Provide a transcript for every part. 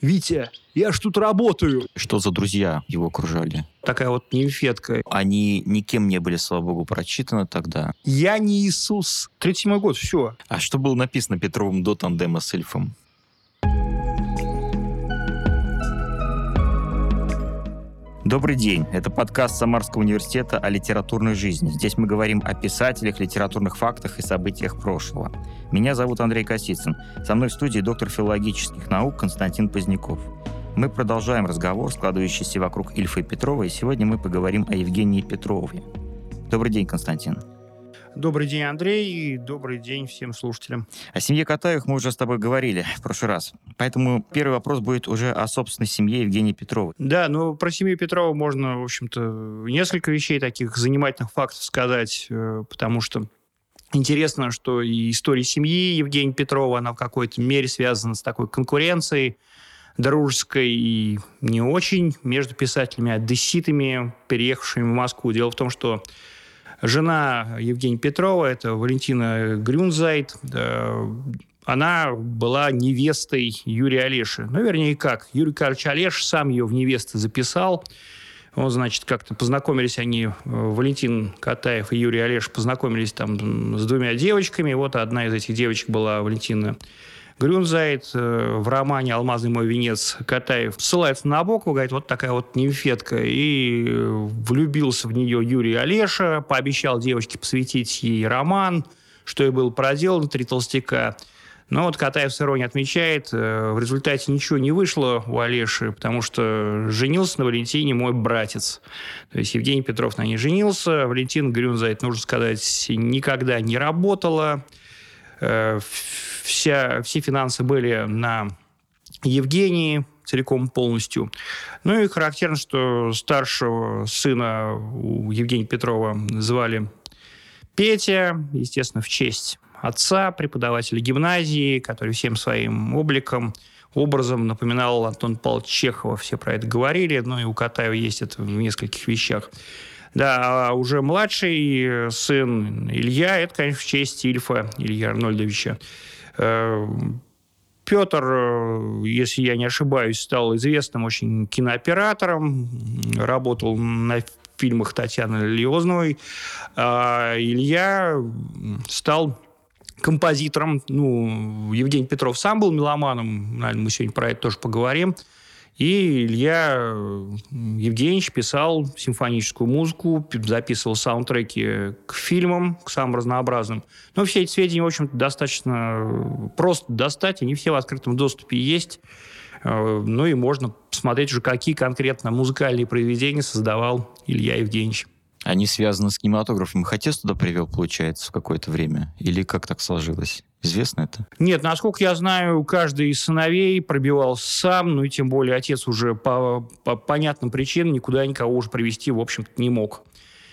Витя, я ж тут работаю. Что за друзья его окружали? Такая вот нимфетка. Они никем не были, слава богу, прочитаны тогда. Я не Иисус. 37 год, все. А что было написано Петровым до тандема с Ильфом? Добрый день. Это подкаст Самарского университета о литературной жизни. Здесь мы говорим о писателях, литературных фактах и событиях прошлого. Меня зовут Андрей Косицын. Со мной в студии доктор филологических наук Константин Поздняков. Мы продолжаем разговор, складывающийся вокруг Ильфа и Петрова, и сегодня мы поговорим о Евгении Петрове. Добрый день, Константин. Добрый день, Андрей, и добрый день всем слушателям. О семье Катаевых мы уже с тобой говорили в прошлый раз. Поэтому первый вопрос будет уже о собственной семье Евгении Петровой. Да, ну про семью Петрова можно, в общем-то, несколько вещей таких занимательных фактов сказать, э, потому что интересно, что и история семьи Евгения Петрова, она в какой-то мере связана с такой конкуренцией дружеской и не очень между писателями-одесситами, переехавшими в Москву. Дело в том, что Жена Евгения Петрова, это Валентина Грюнзайт, она была невестой Юрия Олеши. Ну, вернее, как? Юрий Карлович Олеш сам ее в невесты записал. Он, значит, как-то познакомились они, э, Валентин Катаев и Юрий Олеш познакомились там с двумя девочками. Вот одна из этих девочек была Валентина Грюнзайт э, в романе «Алмазный мой венец» Катаев ссылается на Набокова, говорит, вот такая вот нимфетка. И э, влюбился в нее Юрий Олеша, пообещал девочке посвятить ей роман, что и было проделано, «Три толстяка». Но вот Катаев с иронией отмечает, э, в результате ничего не вышло у Олеши, потому что женился на Валентине мой братец. То есть Евгений Петров на ней женился, Валентин Грюнзайт, нужно сказать, никогда не работала вся, все финансы были на Евгении целиком полностью. Ну и характерно, что старшего сына у Евгения Петрова звали Петя, естественно, в честь отца, преподавателя гимназии, который всем своим обликом, образом напоминал Антон Павлович Чехова. Все про это говорили, ну и у Катаева есть это в нескольких вещах. Да, а уже младший сын Илья, это, конечно, в честь Ильфа, Илья Арнольдовича. Петр, э, если я не ошибаюсь, стал известным очень кинооператором, работал на фильмах Татьяны Лиозновой. А Илья стал композитором. Ну, Евгений Петров сам был меломаном, наверное, мы сегодня про это тоже поговорим. И Илья Евгеньевич писал симфоническую музыку, записывал саундтреки к фильмам, к самым разнообразным. Но все эти сведения, в общем-то, достаточно просто достать, они все в открытом доступе есть. Э, ну и можно посмотреть уже, какие конкретно музыкальные произведения создавал Илья Евгеньевич. Они связаны с кинематографом. Их отец туда привел, получается, в какое-то время? Или как так сложилось? Известно это? Нет, насколько я знаю, каждый из сыновей пробивался сам, ну и тем более отец уже по, по понятным причинам никуда никого уже привести, в общем-то, не мог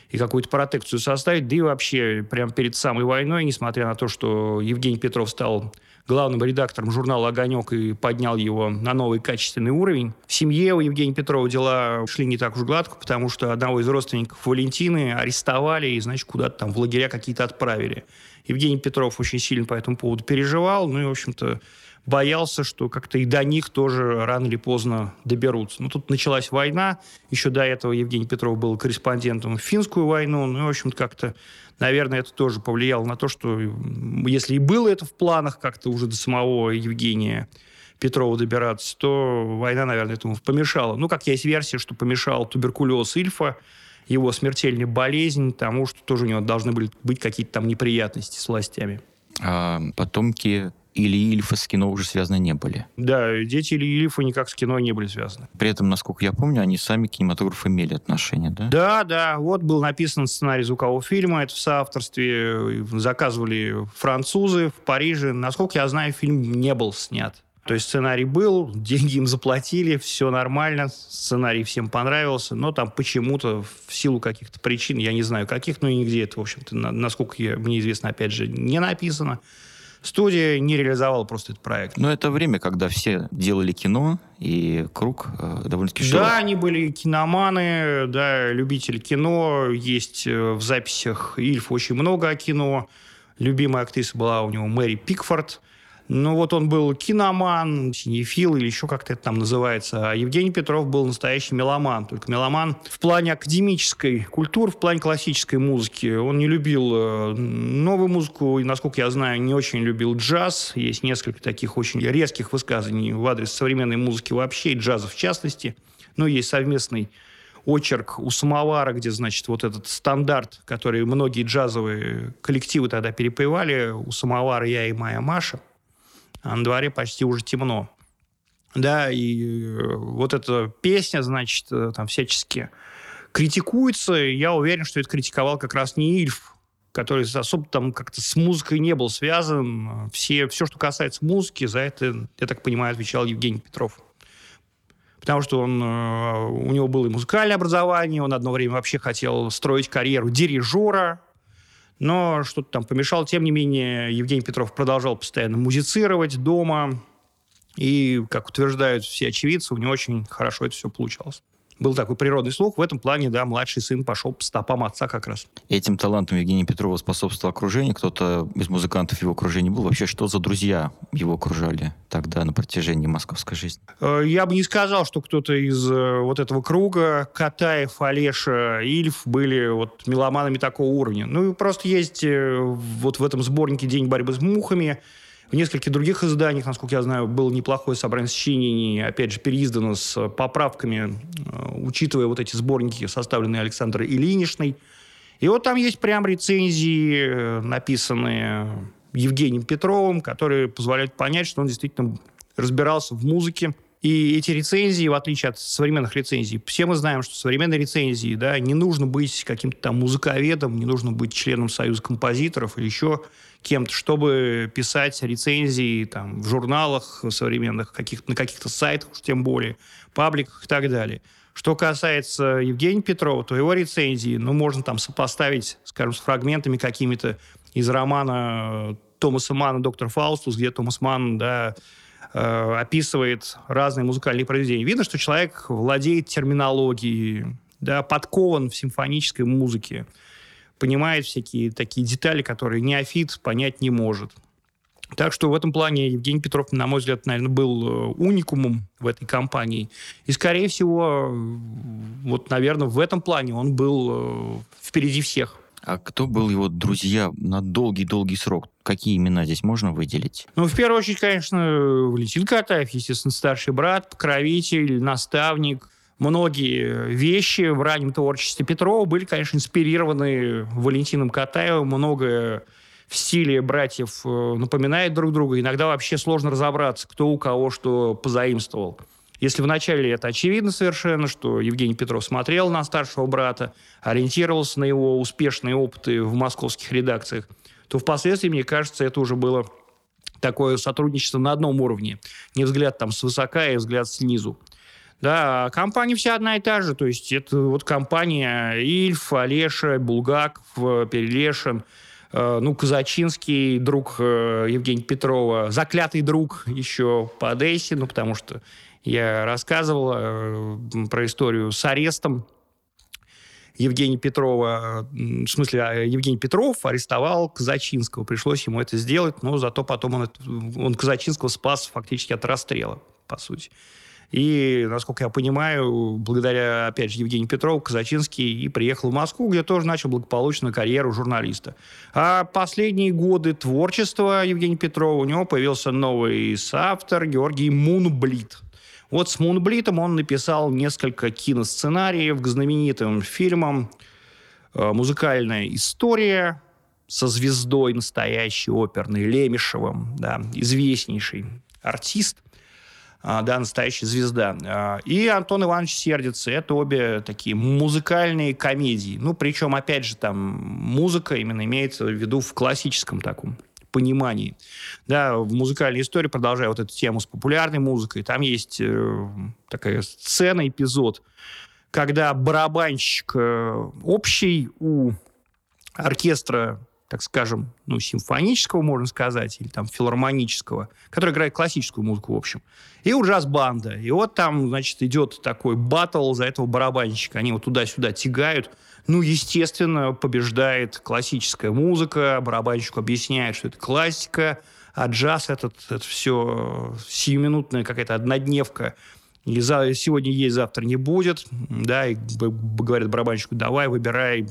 и какую-то протекцию составить. Да и вообще, прямо перед самой войной, несмотря на то, что Евгений Петров стал главным редактором журнала «Огонек» и поднял его на новый качественный уровень. В семье у Евгения Петрова дела шли не так уж гладко, потому что одного из родственников Валентины арестовали и, значит, куда-то там в лагеря какие-то отправили. Евгений Петров очень сильно по этому поводу переживал, ну и, в общем-то, боялся, что как-то и до них тоже рано или поздно доберутся. Ну, тут началась война. Еще до этого Евгений Петров был корреспондентом в финскую войну. Ну, и, в общем-то, как-то, наверное, это тоже повлияло на то, что если и было это в планах как-то уже до самого Евгения Петрова добираться, то война, наверное, этому помешала. Ну, как есть версия, что помешал туберкулез Ильфа, его смертельная болезнь, тому, что тоже у него должны были быть какие-то там неприятности с властями. А потомки или Ильфа с кино уже связаны не были. Да, дети или Ильфа никак с кино не были связаны. При этом, насколько я помню, они сами к кинематографу имели отношение, да? Да, да. Вот был написан сценарий звукового фильма, это в соавторстве заказывали французы в Париже. Насколько я знаю, фильм не был снят. То есть сценарий был, деньги им заплатили, все нормально, сценарий всем понравился, но там почему-то в силу каких-то причин, я не знаю каких, но и нигде это, в общем-то, насколько я, мне известно, опять же, не написано. Студия не реализовала просто этот проект. Но это время, когда все делали кино, и круг э, довольно-таки широк. Да, они были киноманы, да, любители кино. Есть э, в записях Ильф очень много о кино. Любимая актриса была у него Мэри Пикфорд. Ну, вот он был киноман, синефил или еще как-то это там называется. А Евгений Петров был настоящий меломан. Только меломан в плане академической культуры, в плане классической музыки. Он не любил э, новую музыку, и, насколько я знаю, не очень любил джаз. Есть несколько таких очень резких высказываний в адрес современной музыки вообще, и джаза в частности. Ну, есть совместный очерк у самовара, где, значит, вот этот стандарт, который многие джазовые коллективы тогда перепевали, у самовара я и моя Маша, на дворе почти уже темно. Да, и э, вот эта песня, значит, э, там всячески критикуется. Я уверен, что это критиковал как раз не Ильф, который особо там как-то с музыкой не был связан. Все, все, что касается музыки, за это, я так понимаю, отвечал Евгений Петров. Потому что он, э, у него было и музыкальное образование, он одно время вообще хотел строить карьеру дирижера, но что-то там помешал. Тем не менее, Евгений Петров продолжал постоянно музицировать дома. И, как утверждают все очевидцы, у него очень хорошо это все получалось был такой природный слух. В этом плане, да, младший сын пошел по стопам отца как раз. Этим талантом Евгения Петрова способствовало окружение. Кто-то из музыкантов его окружения был. Вообще, что за друзья его окружали тогда на протяжении московской жизни? Э, я бы не сказал, что кто-то из э, вот этого круга, Катаев, Олеша, Ильф, были вот меломанами такого уровня. Ну, просто есть э, вот в этом сборнике «День борьбы с мухами» В нескольких других изданиях, насколько я знаю, было неплохое собрание сочинений, опять же, переиздано с поправками, э, учитывая вот эти сборники, составленные Александрой Ильиничной. И вот там есть прям рецензии, э, написанные Евгением Петровым, которые позволяют понять, что он действительно разбирался в музыке. И эти рецензии, в отличие от современных рецензий, все мы знаем, что современные рецензии, да, не нужно быть каким-то там музыковедом, не нужно быть членом Союза композиторов или еще кем-то, чтобы писать рецензии там, в журналах современных, каких на каких-то сайтах, тем более, пабликах и так далее. Что касается Евгения Петрова, то его рецензии, ну, можно там сопоставить, скажем, с фрагментами какими-то из романа Томаса Мана «Доктор Фаустус», где Томас Ман, да, э, описывает разные музыкальные произведения. Видно, что человек владеет терминологией, да, подкован в симфонической музыке понимает всякие такие детали, которые неофит понять не может. Так что в этом плане Евгений Петров, на мой взгляд, наверное, был э, уникумом в этой компании. И, скорее всего, вот, наверное, в этом плане он был э, впереди всех. А кто был его друзья на долгий-долгий срок? Какие имена здесь можно выделить? Ну, в первую очередь, конечно, Валентин Катаев, естественно, старший брат, покровитель, наставник – многие вещи в раннем творчестве Петрова были, конечно, инспирированы Валентином Катаевым. Многое в стиле братьев э, напоминает друг друга. Иногда вообще сложно разобраться, кто у кого что позаимствовал. Если вначале это очевидно совершенно, что Евгений Петров смотрел на старшего брата, ориентировался на его успешные опыты в московских редакциях, то впоследствии, мне кажется, это уже было такое сотрудничество на одном уровне. Не взгляд там свысока, а взгляд снизу. Да, а компания вся одна и та же. То есть это вот компания Ильф, Олеша, Булгаков, Перелешин, э, ну, Казачинский, друг э, Евгения Петрова, заклятый друг еще по Одессе, ну, потому что я рассказывал э, про историю с арестом Евгения Петрова, в смысле, а, Евгений Петров арестовал Казачинского. Пришлось ему это сделать, но зато потом он, он Казачинского спас фактически от расстрела, по сути. И, насколько я понимаю, благодаря, опять же, Евгению Петрову, Казачинский и приехал в Москву, где тоже начал благополучно карьеру журналиста. А последние годы творчества Евгения Петрова у него появился новый соавтор Георгий Мунблит. Вот с Мунблитом он написал несколько киносценариев к знаменитым фильмам э, «Музыкальная история», со звездой настоящей оперной Лемешевым, да, известнейший артист. А, да, настоящая звезда. А, и Антон Иванович Сердится. Это обе такие музыкальные комедии. Ну, причем, опять же, там музыка именно имеется в виду в классическом таком понимании. Да, в музыкальной истории, продолжая вот эту тему с популярной музыкой, там есть э, такая сцена, эпизод, когда барабанщик э, общий у оркестра так скажем, ну, симфонического, можно сказать, или там филармонического, который играет классическую музыку, в общем. И у джаз-банда. И вот там, значит, идет такой батл за этого барабанщика. Они вот туда-сюда тягают. Ну, естественно, побеждает классическая музыка. Барабанщик объясняет, что это классика. А джаз этот, это все сиюминутная какая-то однодневка. И за, сегодня есть, завтра не будет. Да, и говорят барабанщику, давай, выбирай,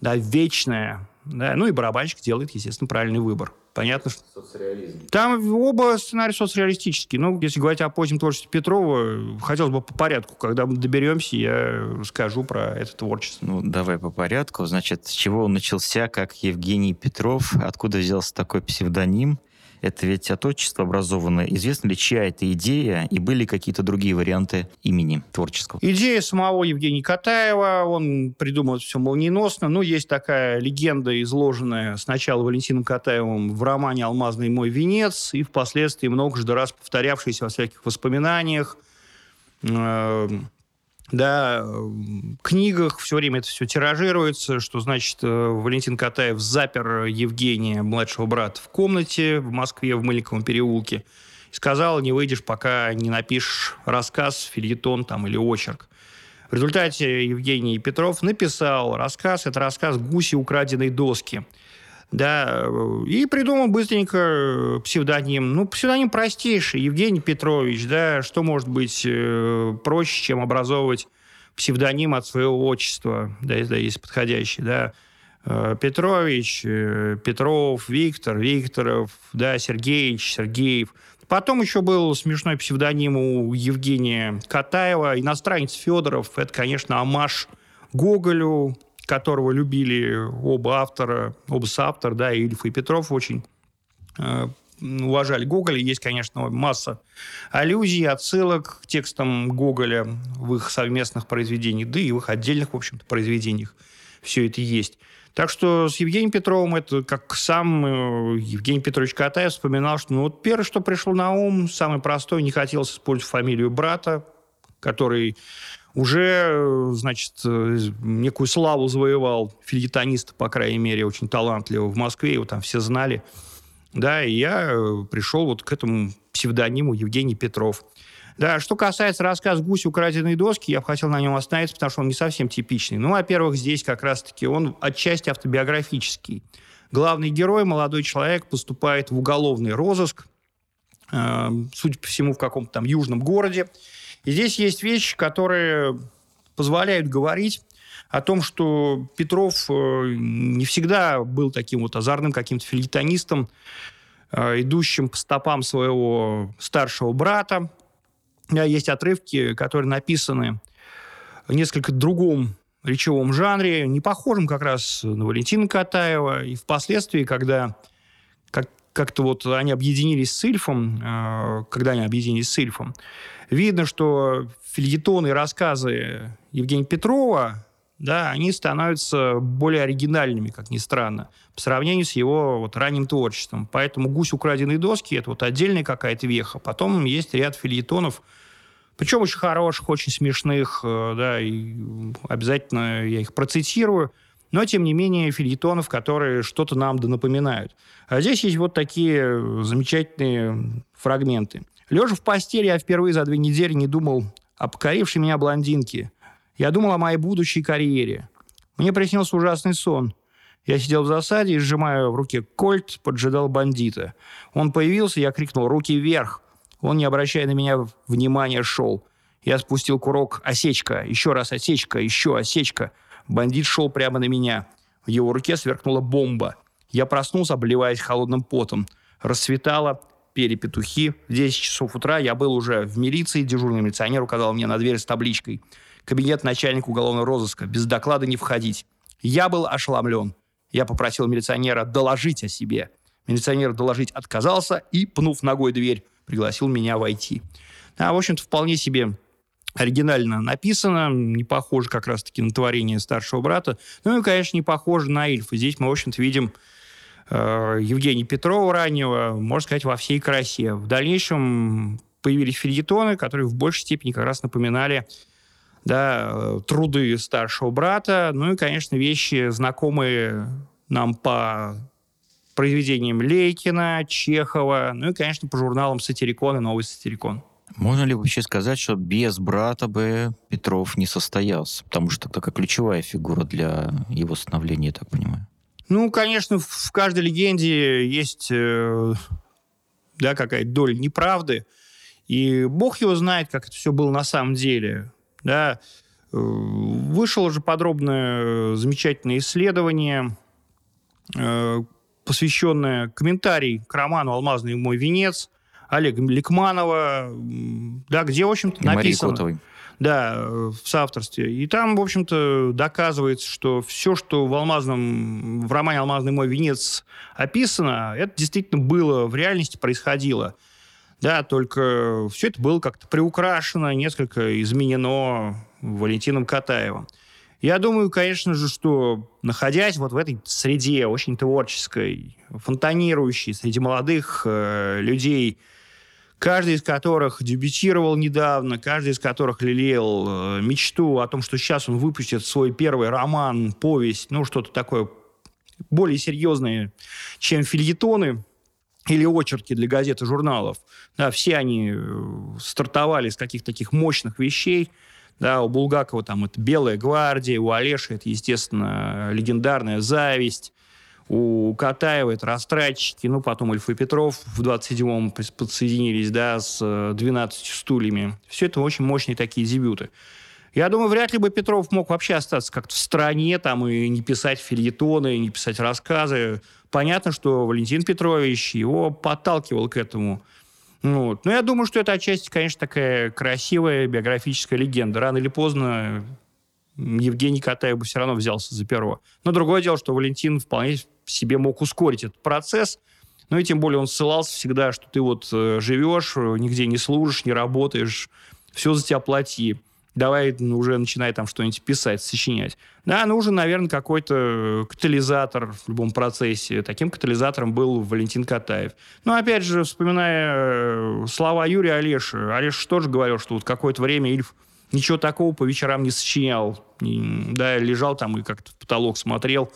да, вечное. Да, ну и барабанщик делает, естественно, правильный выбор. Понятно, что... Соцреализм. Там оба сценария соцреалистические. Ну, если говорить о позднем творчестве Петрова, хотелось бы по порядку. Когда мы доберемся, я расскажу про это творчество. Ну, давай по порядку. Значит, с чего он начался, как Евгений Петров? Откуда взялся такой псевдоним? Это ведь от отчества образовано. Известна ли чья это идея и были какие-то другие варианты имени творческого? Идея самого Евгения Катаева. Он придумал все молниеносно. Ну, есть такая легенда, изложенная сначала Валентином Катаевым в романе «Алмазный мой венец» и впоследствии многожды раз повторявшийся во всяких воспоминаниях эм, да, книгах все время это все тиражируется, что значит э, Валентин Катаев запер Евгения, младшего брата, в комнате в Москве, в Мыльниковом переулке. И сказал, не выйдешь, пока не напишешь рассказ, фильетон там или очерк. В результате Евгений Петров написал рассказ. Это рассказ «Гуси украденной доски» да, и придумал быстренько псевдоним. Ну, псевдоним простейший, Евгений Петрович, да, что может быть э, проще, чем образовывать псевдоним от своего отчества, да, если есть подходящий, да, э, Петрович, э, Петров, Виктор, Викторов, да, Сергеевич, Сергеев. Потом еще был смешной псевдоним у Евгения Катаева, иностранец Федоров. Это, конечно, Амаш Гоголю, которого любили оба автора, оба соавтор, да, и Ильф и Петров очень э, уважали Гоголя. Есть, конечно, масса аллюзий, отсылок к текстам Гоголя в их совместных произведениях, да и в их отдельных, в общем-то, произведениях все это есть. Так что с Евгением Петровым это как сам э, Евгений Петрович Катаев вспоминал, что ну, вот первое, что пришло на ум, самое простое, не хотелось использовать фамилию брата, который уже, значит, некую славу завоевал филитонист, по крайней мере, очень талантливый в Москве, его там все знали. Да, и я э, пришел вот к этому псевдониму Евгений Петров. Да, что касается рассказа «Гусь украденной доски», я бы хотел на нем остановиться, потому что он не совсем типичный. Ну, во-первых, здесь как раз-таки он отчасти автобиографический. Главный герой, молодой человек, поступает в уголовный розыск, э, судя по всему, в каком-то там южном городе, и здесь есть вещи, которые позволяют говорить о том, что Петров э, не всегда был таким вот озорным каким-то филитонистом, э, идущим по стопам своего старшего брата. Есть отрывки, которые написаны в несколько другом речевом жанре, не похожем как раз на Валентина Катаева. И впоследствии, когда как-то вот они объединились с Ильфом, э, когда они объединились с Ильфом, видно, что фильетоны и рассказы Евгения Петрова, да, они становятся более оригинальными, как ни странно, по сравнению с его вот ранним творчеством. Поэтому «Гусь украденной доски» — это вот отдельная какая-то веха. Потом есть ряд фильетонов, причем очень хороших, очень смешных, э, да, и обязательно я их процитирую, но, тем не менее, фильетонов, которые что-то нам да напоминают. А здесь есть вот такие замечательные фрагменты. Лежа в постели, я впервые за две недели не думал о покорившей меня блондинке. Я думал о моей будущей карьере. Мне приснился ужасный сон. Я сидел в засаде и, сжимая в руке кольт, поджидал бандита. Он появился, я крикнул «Руки вверх!». Он, не обращая на меня внимания, шел. Я спустил курок «Осечка!», еще раз «Осечка!», еще «Осечка!». Бандит шел прямо на меня. В его руке сверкнула бомба. Я проснулся, обливаясь холодным потом. Рассветало, пели петухи. В 10 часов утра я был уже в милиции. Дежурный милиционер указал мне на дверь с табличкой «Кабинет начальника уголовного розыска. Без доклада не входить». Я был ошеломлен. Я попросил милиционера доложить о себе. Милиционер доложить отказался и, пнув ногой дверь, пригласил меня войти. А, в общем-то, вполне себе оригинально написано, не похоже как раз-таки на творение старшего брата. Ну и, конечно, не похоже на Ильфа. Здесь мы, в общем-то, видим Э, Евгения Петрова раннего, можно сказать, во всей красе. В дальнейшем появились фильетоны, которые в большей степени как раз напоминали да, э, труды старшего брата, ну и, конечно, вещи, знакомые нам по произведениям Лейкина, Чехова, ну и, конечно, по журналам «Сатирикон» и «Новый Сатирикон». Можно ли вообще сказать, что без брата бы Петров не состоялся? Потому что такая ключевая фигура для его становления, я так понимаю. Ну, конечно, в каждой легенде есть э, да, какая-то доля неправды. И бог его знает, как это все было на самом деле. Да. Э, вышло же подробное э, замечательное исследование, э, посвященное комментарий к роману «Алмазный мой венец» Олега Ликманова, да, где, в общем-то, написано... Котовой. Да, в соавторстве. И там, в общем-то, доказывается, что все, что в алмазном, в романе «Алмазный мой венец» описано, это действительно было, в реальности происходило. Да, только все это было как-то приукрашено, несколько изменено Валентином Катаевым. Я думаю, конечно же, что находясь вот в этой среде очень творческой, фонтанирующей, среди молодых э, людей, каждый из которых дебютировал недавно, каждый из которых лелеял э, мечту о том, что сейчас он выпустит свой первый роман, повесть, ну, что-то такое более серьезное, чем фильетоны или очерки для газет и журналов. Да, все они э, стартовали с каких-то таких мощных вещей. Да, у Булгакова там это «Белая гвардия», у Олеши это, естественно, легендарная «Зависть», у Катаева это растратчики, ну, потом Ильф и Петров в 27-м подсоединились, да, с 12 э, стульями. Все это очень мощные такие дебюты. Я думаю, вряд ли бы Петров мог вообще остаться как-то в стране там и не писать фильетоны, и не писать рассказы. Понятно, что Валентин Петрович его подталкивал к этому. Вот. Но я думаю, что это отчасти, конечно, такая красивая биографическая легенда. Рано или поздно Евгений Катаев бы все равно взялся за перо. Но другое дело, что Валентин вполне себе мог ускорить этот процесс. Ну и тем более он ссылался всегда, что ты вот э, живешь, нигде не служишь, не работаешь, все за тебя плати. Давай ну, уже начинай там что-нибудь писать, сочинять. Да, нужен, наверное, какой-то катализатор в любом процессе. Таким катализатором был Валентин Катаев. Но, опять же, вспоминая э, слова Юрия Олеши, Олеш тоже говорил, что вот какое-то время Ильф ничего такого по вечерам не сочинял. Да, лежал там и как-то в потолок смотрел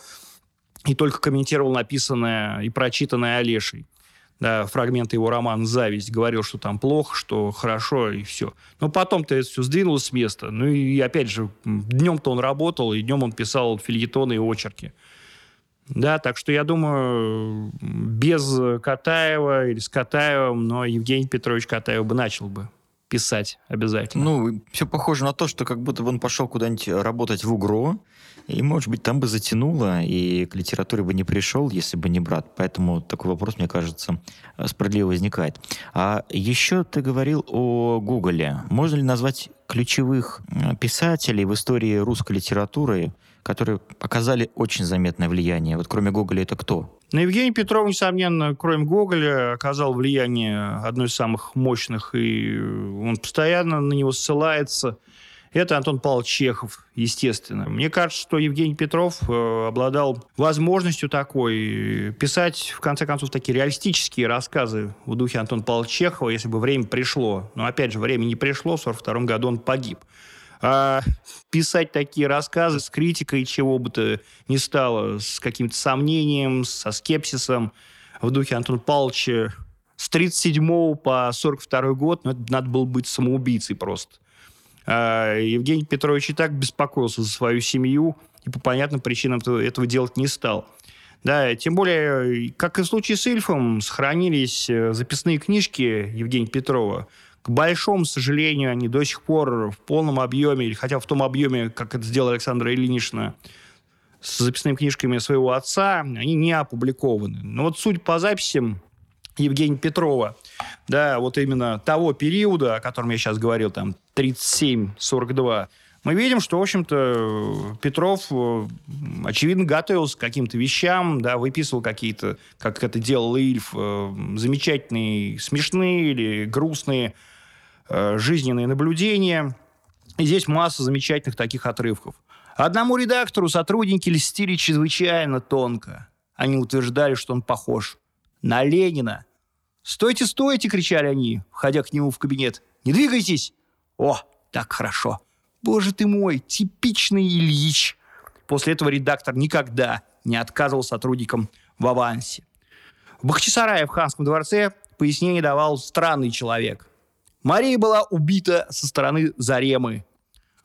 и только комментировал написанное и прочитанное Олешей. Да, фрагменты его романа «Зависть» говорил, что там плохо, что хорошо, и все. Но потом-то это все сдвинулось с места. Ну и, опять же, днем-то он работал, и днем он писал фильетоны и очерки. Да, так что я думаю, без Катаева или с Катаевым, но Евгений Петрович Катаев бы начал бы писать обязательно. Ну, все похоже на то, что как будто бы он пошел куда-нибудь работать в УГРО, и, может быть, там бы затянуло, и к литературе бы не пришел, если бы не брат. Поэтому такой вопрос, мне кажется, справедливо возникает. А еще ты говорил о Гоголе. Можно ли назвать ключевых э, писателей в истории русской литературы, которые оказали очень заметное влияние? Вот кроме Гоголя это кто? На Евгений Петров, несомненно, кроме Гоголя, оказал влияние одной из самых мощных, и он постоянно на него ссылается. Это Антон Павлович Чехов, естественно. Мне кажется, что Евгений Петров э, обладал возможностью такой писать, в конце концов, такие реалистические рассказы в духе Антона Павловича Чехова, если бы время пришло. Но, опять же, время не пришло, в 1942 году он погиб. А писать такие рассказы с критикой чего бы то ни стало, с каким-то сомнением, со скепсисом в духе Антона Павловича с 37 по 42 год, ну, это надо было быть самоубийцей просто. А Евгений Петрович и так беспокоился за свою семью, и по понятным причинам этого делать не стал. Да, тем более, как и в случае с Ильфом, сохранились э, записные книжки Евгения Петрова, к большому сожалению, они до сих пор в полном объеме, или хотя в том объеме, как это сделала Александра Ильинична, с записными книжками своего отца, они не опубликованы. Но вот суть по записям Евгения Петрова, да, вот именно того периода, о котором я сейчас говорил, там, 37-42, мы видим, что, в общем-то, Петров, э, очевидно, готовился к каким-то вещам, да, выписывал какие-то, как это делал Ильф, э, замечательные, смешные или грустные жизненные наблюдения. И здесь масса замечательных таких отрывков. Одному редактору сотрудники льстили чрезвычайно тонко. Они утверждали, что он похож на Ленина. «Стойте, стойте!» — кричали они, входя к нему в кабинет. «Не двигайтесь!» «О, так хорошо!» «Боже ты мой, типичный Ильич!» После этого редактор никогда не отказывал сотрудникам в авансе. В Бахчисарае в Ханском дворце пояснение давал странный человек. Мария была убита со стороны Заремы.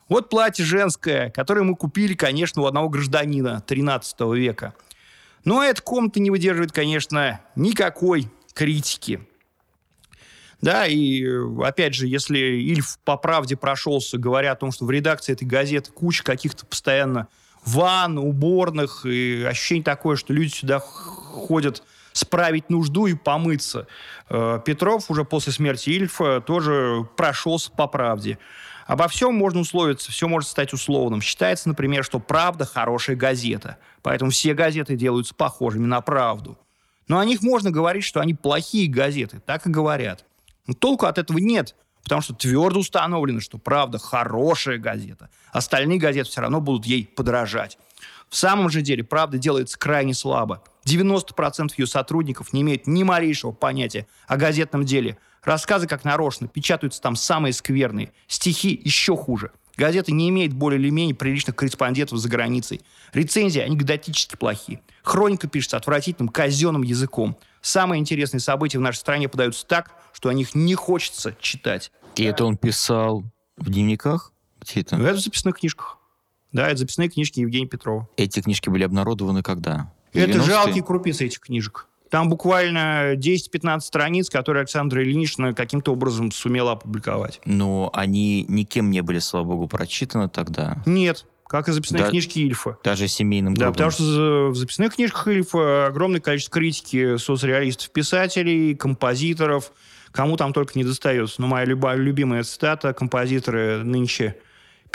Вот платье женское, которое мы купили, конечно, у одного гражданина 13 века. Но эта комната не выдерживает, конечно, никакой критики. Да, и опять же, если Ильф по правде прошелся, говоря о том, что в редакции этой газеты куча каких-то постоянно ванн, уборных, и ощущение такое, что люди сюда ходят справить нужду и помыться. Э, Петров уже после смерти Ильфа тоже прошелся по правде. Обо всем можно условиться, все может стать условным. Считается, например, что «Правда» — хорошая газета, поэтому все газеты делаются похожими на «Правду». Но о них можно говорить, что они плохие газеты, так и говорят. Но толку от этого нет, потому что твердо установлено, что «Правда» — хорошая газета. Остальные газеты все равно будут ей подражать. В самом же деле «Правда» делается крайне слабо. 90% ее сотрудников не имеют ни малейшего понятия о газетном деле. Рассказы, как нарочно, печатаются там самые скверные. Стихи еще хуже. Газета не имеет более или менее приличных корреспондентов за границей. Рецензии анекдотически плохие. Хроника пишется отвратительным казенным языком. Самые интересные события в нашей стране подаются так, что о них не хочется читать. И это он писал в дневниках? Где это? Это в записных книжках. Да, это записные книжки Евгения Петрова. Эти книжки были обнародованы когда? Это жалкие крупицы этих книжек. Там буквально 10-15 страниц, которые Александр Ильинична каким-то образом сумела опубликовать. Но они никем не были, слава богу, прочитаны тогда? Нет, как и записные да, книжки Ильфа. Даже семейным группам. Да, потому что в записных книжках Ильфа огромное количество критики соцреалистов, писателей, композиторов, кому там только не достается. Но моя любимая цитата, композиторы нынче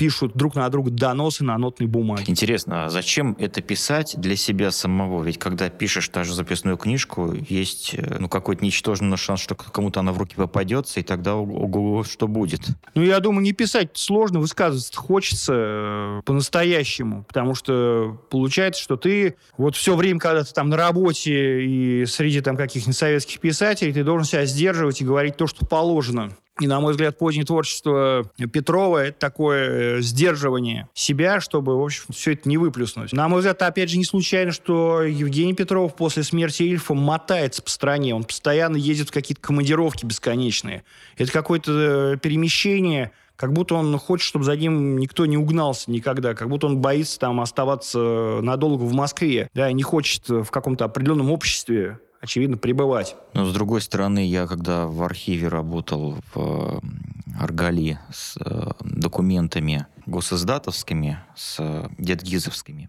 пишут друг на друга доносы на нотной бумаге. Интересно, а зачем это писать для себя самого? Ведь когда пишешь даже записную книжку, есть э, ну, какой-то ничтожный шанс, что кому-то она в руки попадется, и тогда ого, что будет? Ну, я думаю, не писать сложно, высказываться хочется э, по-настоящему, потому что получается, что ты вот все время, когда ты там на работе и среди там каких-нибудь советских писателей, ты должен себя сдерживать и говорить то, что положено. И, на мой взгляд, позднее творчество Петрова — это такое э, сдерживание себя, чтобы, в общем, все это не выплюснуть. На мой взгляд, опять же, не случайно, что Евгений Петров после смерти Ильфа мотается по стране. Он постоянно ездит в какие-то командировки бесконечные. Это какое-то э, перемещение, как будто он хочет, чтобы за ним никто не угнался никогда, как будто он боится там оставаться надолго в Москве, да, не хочет в каком-то определенном обществе очевидно, пребывать. Но, с другой стороны, я когда в архиве работал в Аргали с э, документами госиздатовскими, с э, дедгизовскими,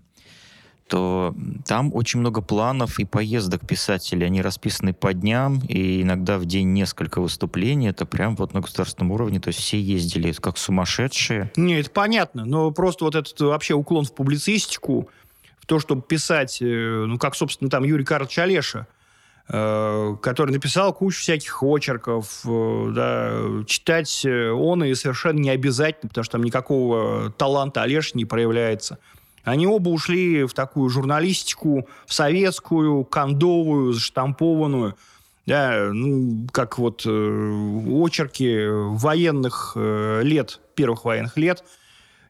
то там очень много планов и поездок писателей. Они расписаны по дням, и иногда в день несколько выступлений. Это прям вот на государственном уровне. То есть все ездили как сумасшедшие. Не, это понятно. Но просто вот этот вообще уклон в публицистику, в то, чтобы писать, э, ну, как, собственно, там Юрий Карлович Олеша, Э, который написал кучу всяких очерков. Э, да, читать э, он и совершенно не обязательно, потому что там никакого таланта Олеж не проявляется. Они оба ушли в такую журналистику, в советскую, кондовую, заштампованную, да, ну, как вот э, очерки военных э, лет, первых военных лет –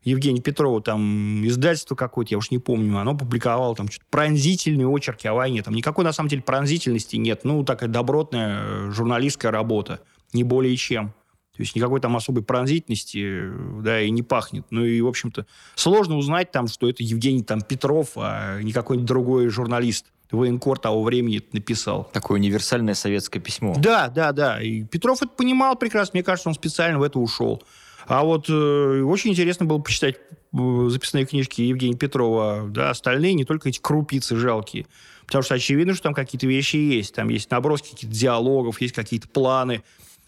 Евгения Петрова, там, издательство какое-то, я уж не помню, оно публиковало там что-то пронзительные очерки о войне. Там никакой, на самом деле, пронзительности нет. Ну, такая добротная э, журналистская работа, не более чем. То есть никакой там особой пронзительности, да, и не пахнет. Ну и, в общем-то, сложно узнать там, что это Евгений там Петров, а не какой-нибудь другой журналист военкор того времени это написал. Такое универсальное советское письмо. Да, да, да. И Петров это понимал прекрасно. Мне кажется, он специально в это ушел. А вот э, очень интересно было почитать э, записные книжки Евгения Петрова, да, остальные, не только эти крупицы жалкие. Потому что очевидно, что там какие-то вещи есть. Там есть наброски каких-то диалогов, есть какие-то планы.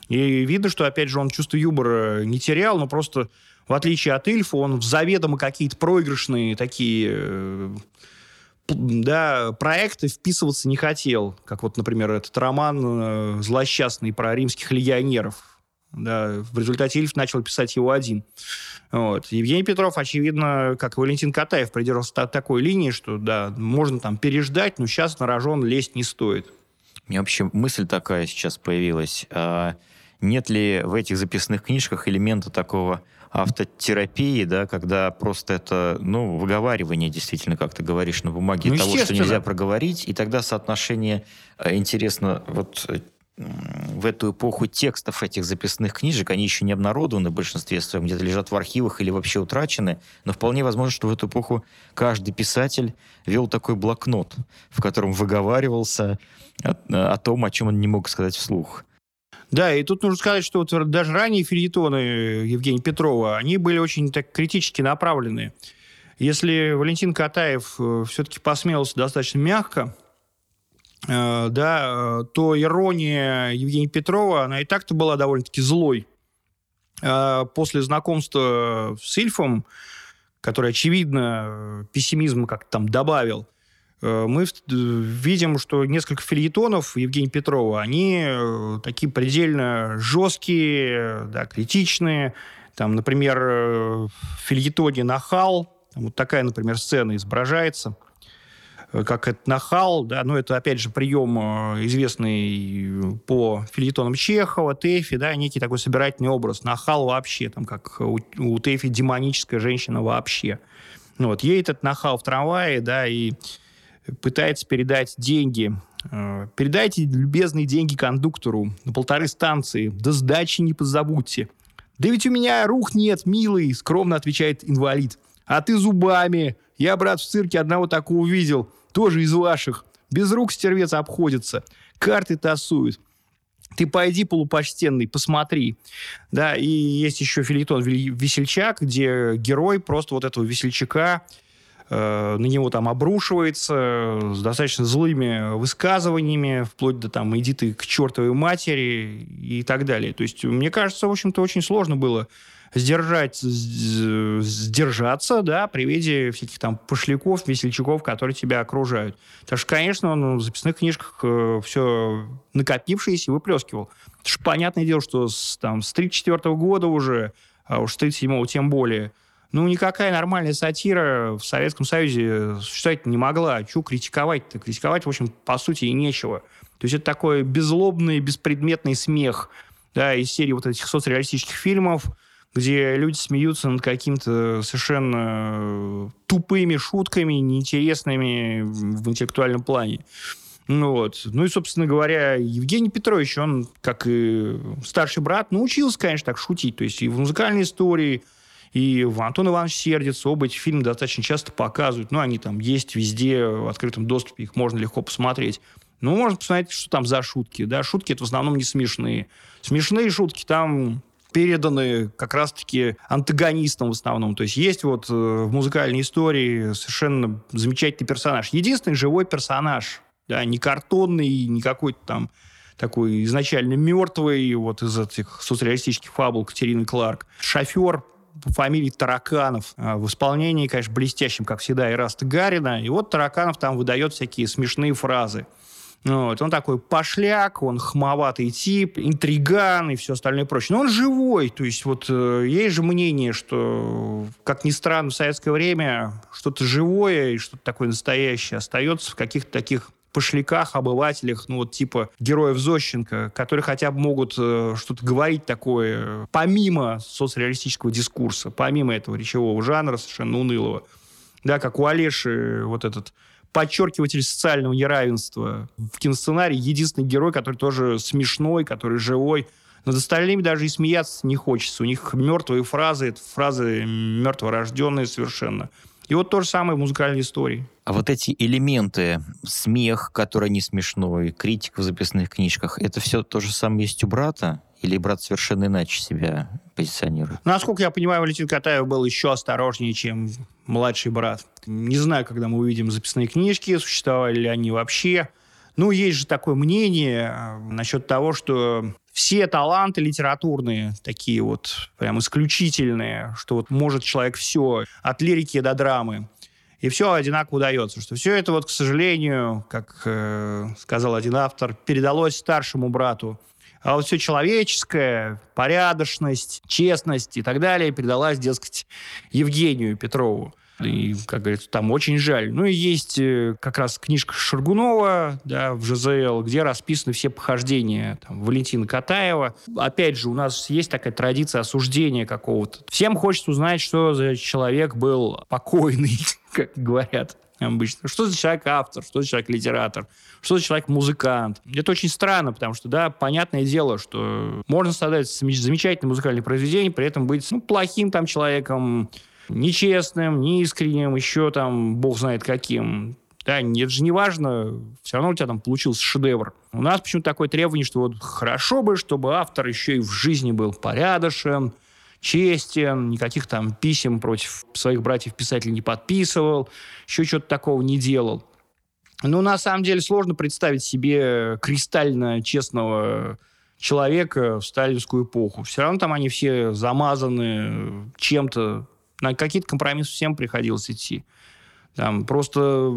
И видно, что, опять же, он чувство юмора не терял, но просто, в отличие от Ильфа, он заведомо какие-то проигрышные такие э, да, проекты вписываться не хотел. Как вот, например, этот роман э, злосчастный про римских легионеров да, в результате Ильф начал писать его один. Вот. Евгений Петров, очевидно, как и Валентин Катаев, придерживался такой линии, что да, можно там переждать, но сейчас на рожон лезть не стоит. У меня вообще мысль такая сейчас появилась. А нет ли в этих записных книжках элемента такого автотерапии, да, когда просто это, ну, выговаривание действительно, как ты говоришь на бумаге, ну, того, что нельзя проговорить, и тогда соотношение, э, интересно, вот э, в эту эпоху текстов этих записных книжек, они еще не обнародованы в большинстве своем, где-то лежат в архивах или вообще утрачены, но вполне возможно, что в эту эпоху каждый писатель вел такой блокнот, в котором выговаривался о, о том, о чем он не мог сказать вслух. Да, и тут нужно сказать, что вот даже ранние фильетоны Евгения Петрова, они были очень так критически направлены. Если Валентин Катаев э, все-таки посмелся достаточно мягко, да, то ирония Евгения Петрова, она и так-то была довольно-таки злой. Э, после знакомства с Ильфом, который, очевидно, пессимизм как-то там добавил, мы видим, что несколько фильетонов Евгения Петрова, они такие предельно жесткие, да, критичные. Там, например, в фильетоне «Нахал» Вот такая, например, сцена изображается э, как это нахал, да, но это, опять же, прием э, известный по филитонам Чехова, Тэфи, да, некий такой собирательный образ. Нахал вообще, там, как у, у Тэфи демоническая женщина вообще. Ну, вот, едет этот нахал в трамвае, да, и пытается передать деньги. Э, Передайте любезные деньги кондуктору на полторы станции, до сдачи не позабудьте. «Да ведь у меня рук нет, милый», — скромно отвечает инвалид. А ты зубами. Я, брат, в цирке одного такого увидел. Тоже из ваших. Без рук стервец обходится. Карты тасует. Ты пойди, полупочтенный, посмотри. Да, и есть еще филитон «Весельчак», где герой просто вот этого весельчака э, на него там обрушивается с достаточно злыми высказываниями, вплоть до там «иди ты к чертовой матери» и так далее. То есть, мне кажется, в общем-то, очень сложно было сдержать, сдержаться, да, при виде всяких там пошляков, весельчаков, которые тебя окружают. Так что, конечно, он в записных книжках э, все накопившееся выплескивал. Это же понятное дело, что с, там, с 1934 года уже, а уж с 1937 тем более, ну, никакая нормальная сатира в Советском Союзе существовать не могла. Чего критиковать-то? Критиковать, в общем, по сути, и нечего. То есть это такой беззлобный, беспредметный смех да, из серии вот этих соцреалистических фильмов, где люди смеются над какими-то совершенно тупыми шутками, неинтересными в интеллектуальном плане. Ну, вот. ну и, собственно говоря, Евгений Петрович, он, как и старший брат, научился, конечно, так шутить. То есть и в музыкальной истории, и в Антон Иванович Сердец оба эти фильмы достаточно часто показывают. Ну, они там есть везде, в открытом доступе, их можно легко посмотреть. Ну, можно посмотреть, что там за шутки. Да, шутки это в основном не смешные. Смешные шутки там переданы как раз-таки антагонистам в основном. То есть есть вот э, в музыкальной истории совершенно замечательный персонаж. Единственный живой персонаж, да, не картонный, не какой-то там такой изначально мертвый, вот из этих соцреалистических фабул Катерины Кларк. Шофер по фамилии Тараканов. А в исполнении, конечно, блестящим, как всегда, Ираста Гарина. И вот Тараканов там выдает всякие смешные фразы. Вот. Он такой пошляк, он хмоватый тип, интриган и все остальное прочее. Но он живой. То есть вот э, есть же мнение, что, как ни странно, в советское время что-то живое и что-то такое настоящее остается в каких-то таких пошляках, обывателях, ну вот типа героев Зощенко, которые хотя бы могут э, что-то говорить такое, помимо соцреалистического дискурса, помимо этого речевого жанра совершенно унылого. Да, как у Олеши вот этот подчеркиватель социального неравенства. В киносценарии единственный герой, который тоже смешной, который живой. Над остальными даже и смеяться не хочется. У них мертвые фразы, это фразы мертворожденные совершенно. И вот то же самое в музыкальной истории. А вот эти элементы, смех, который не смешной, критика в записных книжках, это все то же самое есть у брата? Или брат совершенно иначе себя позиционирует? Насколько я понимаю, Валентин Катаев был еще осторожнее, чем младший брат. Не знаю, когда мы увидим записные книжки, существовали ли они вообще. Ну, есть же такое мнение э, насчет того, что все таланты литературные, такие вот прям исключительные, что вот может человек все, от лирики до драмы, и все одинаково удается. Что все это вот, к сожалению, как э, сказал один автор, передалось старшему брату. А вот все человеческое, порядочность, честность и так далее передалась, дескать, Евгению Петрову. И, как говорится, там очень жаль. Ну и есть э, как раз книжка Шаргунова да, в ЖЗЛ, где расписаны все похождения там, Валентина Катаева. Опять же, у нас есть такая традиция осуждения какого-то. Всем хочется узнать, что за человек был покойный, как говорят обычно. Что за человек автор, что за человек литератор, что за человек музыкант. Это очень странно, потому что, да, понятное дело, что можно создать замечательное музыкальное произведение, при этом быть ну, плохим там человеком, нечестным, неискренним, еще там бог знает каким. Да, это же не важно, все равно у тебя там получился шедевр. У нас почему-то такое требование, что вот хорошо бы, чтобы автор еще и в жизни был порядочен, честен, никаких там писем против своих братьев-писателей не подписывал, еще что-то такого не делал. Ну, на самом деле, сложно представить себе кристально честного человека в сталинскую эпоху. Все равно там они все замазаны чем-то. На какие-то компромиссы всем приходилось идти. Там просто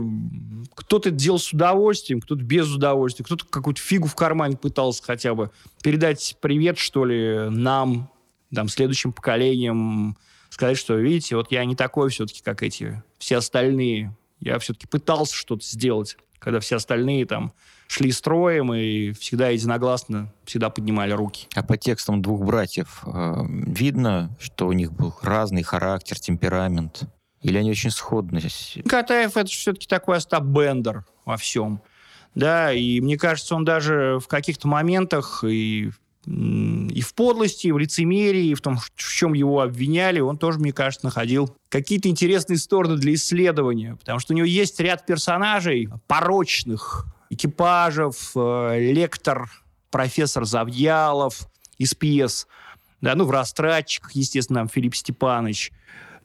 кто-то делал с удовольствием, кто-то без удовольствия, кто-то какую-то фигу в кармане пытался хотя бы передать привет, что ли, нам, там, следующим поколениям, сказать, что, видите, вот я не такой все-таки, как эти все остальные. Я все-таки пытался что-то сделать, когда все остальные там шли строем и всегда единогласно всегда поднимали руки. А по текстам двух братьев э, видно, что у них был разный характер, темперамент? Или они очень сходны? Катаев это все-таки такой Остап Бендер во всем. Да, и мне кажется, он даже в каких-то моментах и и в подлости, и в лицемерии, и в том, в чем его обвиняли, он тоже, мне кажется, находил какие-то интересные стороны для исследования, потому что у него есть ряд персонажей порочных, экипажев, э, лектор, профессор Завьялов из пьес, да, ну, в «Растратчиках», естественно, Филипп Степанович.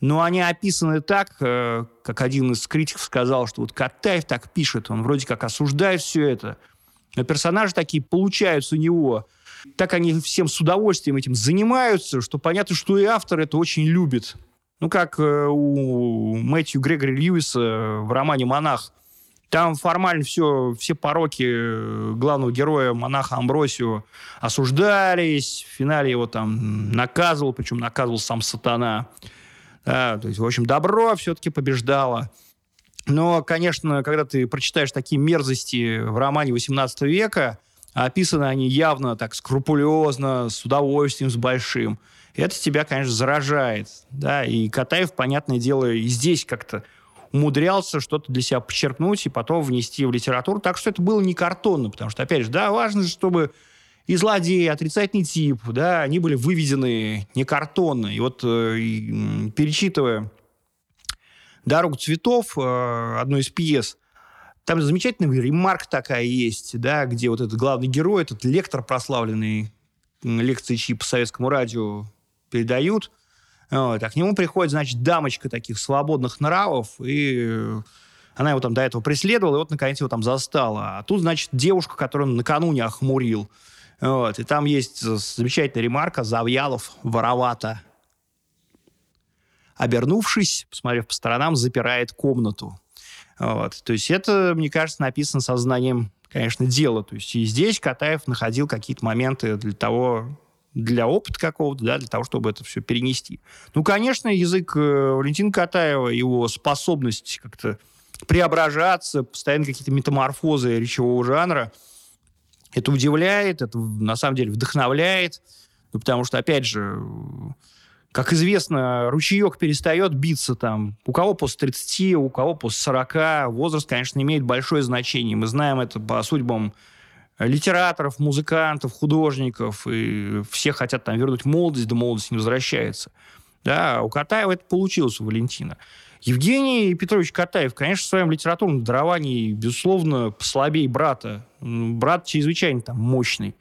Но они описаны так, э, как один из критиков сказал, что вот Катаев так пишет, он вроде как осуждает все это. Но персонажи такие получаются у него – так они всем с удовольствием этим занимаются, что понятно, что и автор это очень любит. Ну, как э, у Мэтью Грегори Льюиса в романе «Монах». Там формально все, все пороки э, главного героя, монаха Амбросио, осуждались. В финале его там наказывал, причем наказывал сам сатана. Да, то есть, в общем, добро все-таки побеждало. Но, конечно, когда ты прочитаешь такие мерзости в романе 18 века, описаны они явно так скрупулезно, с удовольствием, с большим. И это тебя, конечно, заражает. Да? И Катаев, понятное дело, и здесь как-то умудрялся что-то для себя подчеркнуть и потом внести в литературу. Так что это было не картонно, потому что, опять же, да, важно, чтобы и злодеи, отрицательный тип, да, они были выведены не картонно. И вот э, перечитывая «Дорогу цветов», э, одну из пьес, там замечательная ремарк такая есть, да, где вот этот главный герой, этот лектор прославленный, лекции чьи по советскому радио передают, вот, а к нему приходит, значит, дамочка таких свободных нравов, и она его там до этого преследовала, и вот, наконец, его там застала. А тут, значит, девушка, которую он накануне охмурил. Вот, и там есть замечательная ремарка «Завьялов воровато». Обернувшись, посмотрев по сторонам, запирает комнату. Вот. То есть это, мне кажется, написано сознанием, конечно, дела. То есть и здесь Катаев находил какие-то моменты для того, для опыта какого-то, да, для того, чтобы это все перенести. Ну, конечно, язык э, Валентина Катаева, его способность как-то преображаться, постоянно какие-то метаморфозы речевого жанра, это удивляет, это на самом деле вдохновляет, ну, потому что, опять же, как известно, ручеек перестает биться там. У кого после 30, у кого после 40. Возраст, конечно, имеет большое значение. Мы знаем это по судьбам литераторов, музыкантов, художников. И все хотят там вернуть молодость, да молодость не возвращается. Да, у Катаева это получилось, у Валентина. Евгений Петрович Катаев, конечно, в своем литературном даровании, безусловно, послабее брата. Брат чрезвычайно там мощный.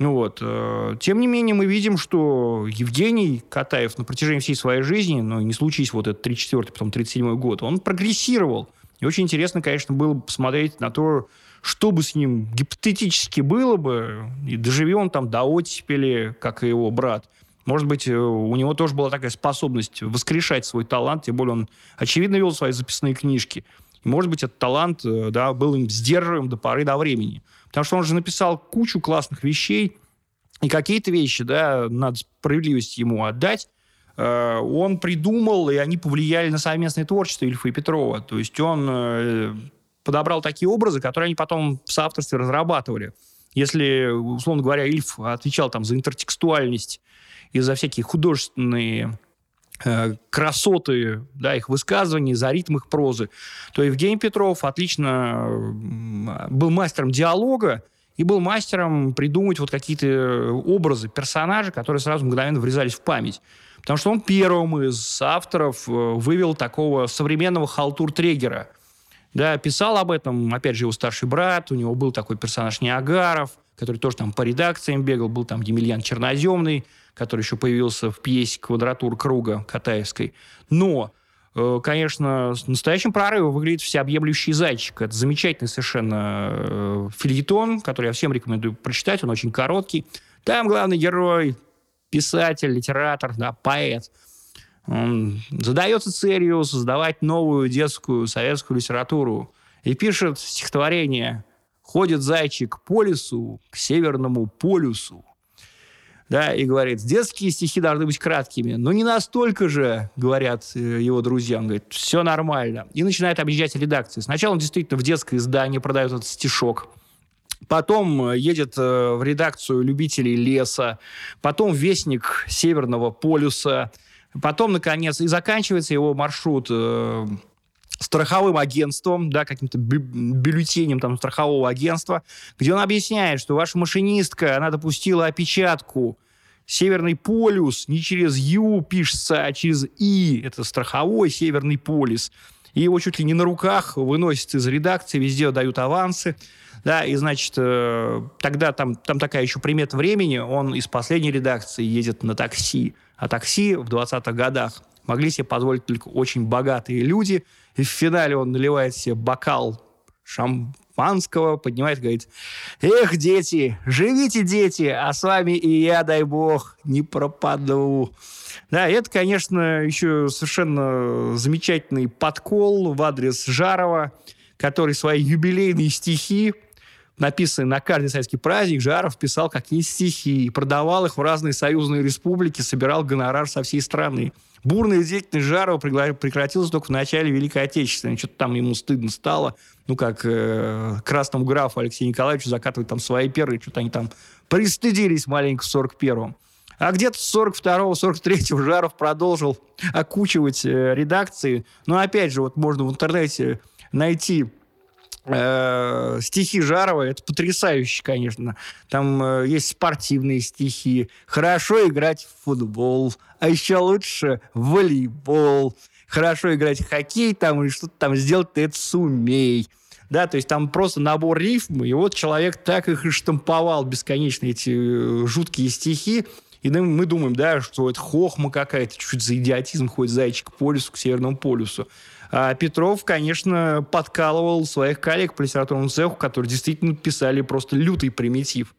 Ну вот. Э, тем не менее, мы видим, что Евгений Катаев на протяжении всей своей жизни, ну, не случись вот этот 34-й, потом 37-й год, он прогрессировал. И очень интересно, конечно, было бы посмотреть на то, что бы с ним гипотетически было бы, и доживи он там до оттепели, как и его брат. Может быть, э, у него тоже была такая способность воскрешать свой талант, тем более он, очевидно, вел свои записные книжки. Может быть, этот талант э, да, был им сдерживаем до поры до времени. Потому что он же написал кучу классных вещей, и какие-то вещи, да, надо справедливость ему отдать, э, он придумал, и они повлияли на совместное творчество Ильфа и Петрова. То есть он э, подобрал такие образы, которые они потом в соавторстве разрабатывали. Если, условно говоря, Ильф отвечал там за интертекстуальность и за всякие художественные красоты да, их высказываний, за ритм их прозы, то Евгений Петров отлично был мастером диалога и был мастером придумать вот какие-то образы, персонажи, которые сразу мгновенно врезались в память. Потому что он первым из авторов э, вывел такого современного халтур-трегера. Да, писал об этом, опять же, его старший брат, у него был такой персонаж Неагаров, который тоже там по редакциям бегал, был там Емельян Черноземный, который еще появился в пьесе «Квадратур круга» Катаевской. Но Э, конечно, с настоящим прорывом выглядит «Всеобъемлющий зайчик». Это замечательный совершенно э, фильетон, который я всем рекомендую прочитать. Он очень короткий. Там главный герой, писатель, литератор, да, поэт. Он задается целью создавать новую детскую советскую литературу и пишет стихотворение «Ходит зайчик по лесу к северному полюсу, да, и говорит, детские стихи должны быть краткими, но не настолько же, говорят э, его друзья. Он говорит, все нормально. И начинает объезжать редакции. Сначала он действительно в детское издание продает этот стишок, Потом э, едет э, в редакцию любителей леса, потом вестник Северного полюса, потом, наконец, и заканчивается его маршрут страховым агентством, да, каким-то бюллетенем там страхового агентства, где он объясняет, что ваша машинистка, она допустила опечатку Северный полюс не через Ю пишется, а через И. Это страховой Северный полюс. И его чуть ли не на руках выносят из редакции, везде дают авансы. Да, и, значит, э, тогда там, там такая еще примета времени, он из последней редакции едет на такси. А такси в 20-х годах могли себе позволить только очень богатые люди. И в финале он наливает себе бокал шампанского, поднимает и говорит, «Эх, дети, живите, дети, а с вами и я, дай бог, не пропаду». Да, это, конечно, еще совершенно замечательный подкол в адрес Жарова, который свои юбилейные стихи написанные на каждый советский праздник, Жаров писал какие-нибудь стихи и продавал их в разные союзные республики, собирал гонорар со всей страны. Бурная деятельность Жарова прекратилась только в начале Великой Отечественной. Что-то там ему стыдно стало. Ну, как э, красному графу Алексею Николаевичу закатывать там свои первые, что-то они там пристыдились маленько в 41-м. А где-то с 42-го, 43-го Жаров продолжил окучивать э, редакции. Но опять же, вот можно в интернете найти э, стихи Жарова, это потрясающе, конечно. Там э, есть спортивные стихи. Хорошо играть в футбол, а еще лучше в волейбол. Хорошо играть в хоккей там, или что-то там сделать, ты это сумей. Да, то есть там просто набор рифм, и вот человек так их и штамповал бесконечно, эти э, жуткие стихи. И мы думаем, да, что это хохма какая-то, чуть за идиотизм ходит зайчик по лесу, к Северному полюсу. А Петров, конечно, подкалывал своих коллег по литературному цеху, которые действительно писали просто лютый примитив.